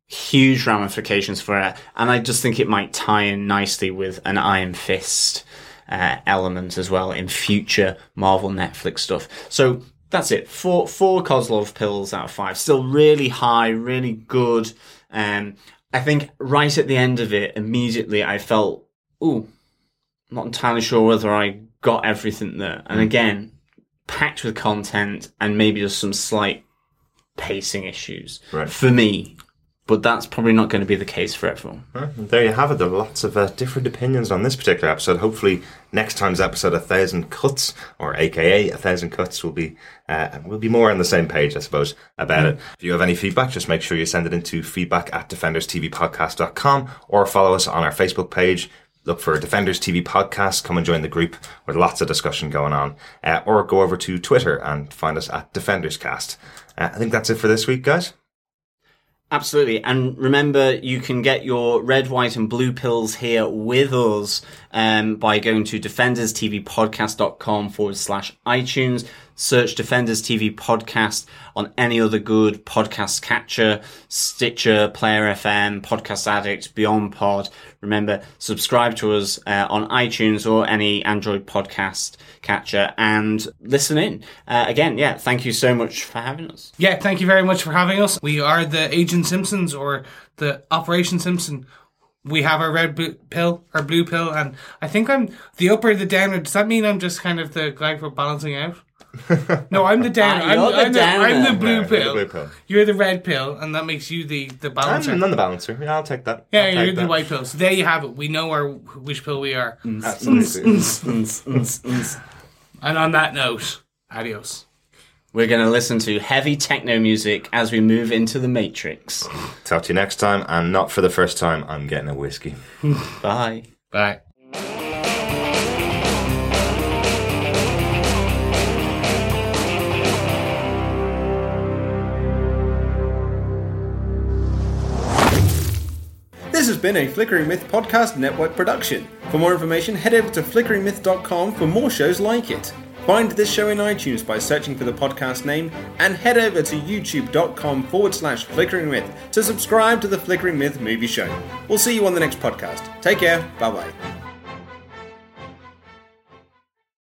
huge ramifications for her, and I just think it might tie in nicely with an Iron Fist uh, element as well in future Marvel Netflix stuff. So that's it. Four four Kozlov pills out of five. Still really high, really good. Um, I think right at the end of it, immediately I felt, ooh, not entirely sure whether I got everything there. And again, packed with content and maybe just some slight pacing issues Right. for me. But that's probably not going to be the case for everyone. Well, there you have it. There are lots of uh, different opinions on this particular episode. Hopefully, next time's episode, a thousand cuts, or AKA a thousand cuts, will be uh, will be more on the same page, I suppose, about it. If you have any feedback, just make sure you send it into feedback at defenderstvpodcast.com or follow us on our Facebook page. Look for Defenders TV Podcast. Come and join the group with lots of discussion going on. Uh, or go over to Twitter and find us at DefendersCast. Uh, I think that's it for this week, guys. Absolutely. And remember, you can get your red, white, and blue pills here with us um, by going to defenderstvpodcast.com forward slash iTunes. Search Defenders TV podcast on any other good podcast catcher, Stitcher, Player FM, Podcast Addict, Beyond Pod. Remember, subscribe to us uh, on iTunes or any Android podcast catcher and listen in. Uh, again, yeah, thank you so much for having us. Yeah, thank you very much for having us. We are the Agent Simpsons or the Operation Simpson. We have our red pill, our blue pill, and I think I'm the upper, the downer. Does that mean I'm just kind of the guy for balancing out? No, I'm the downer. Ah, I'm, you're the I'm, the, I'm the blue Yeah, you're the pill. blue pill. You're the red pill, and that makes you the the balancer. I'm balancer. the balancer. Yeah, I'll take that. yeah, I'll you're the that. white pill. So there you have it. We know our which pill we are. Mm. Absolutely. Mm. Mm. And on that note, adios. We're going to listen to heavy techno music as we move into the Matrix. Talk to you next time, and not for the first time, I'm getting a whiskey. Bye. Bye. Has been a Flickering Myth Podcast Network production. For more information, head over to flickeringmyth.com for more shows like it. Find this show in iTunes by searching for the podcast name and head over to youtube.com forward slash flickering myth to subscribe to the Flickering Myth movie show. We'll see you on the next podcast. Take care. Bye bye.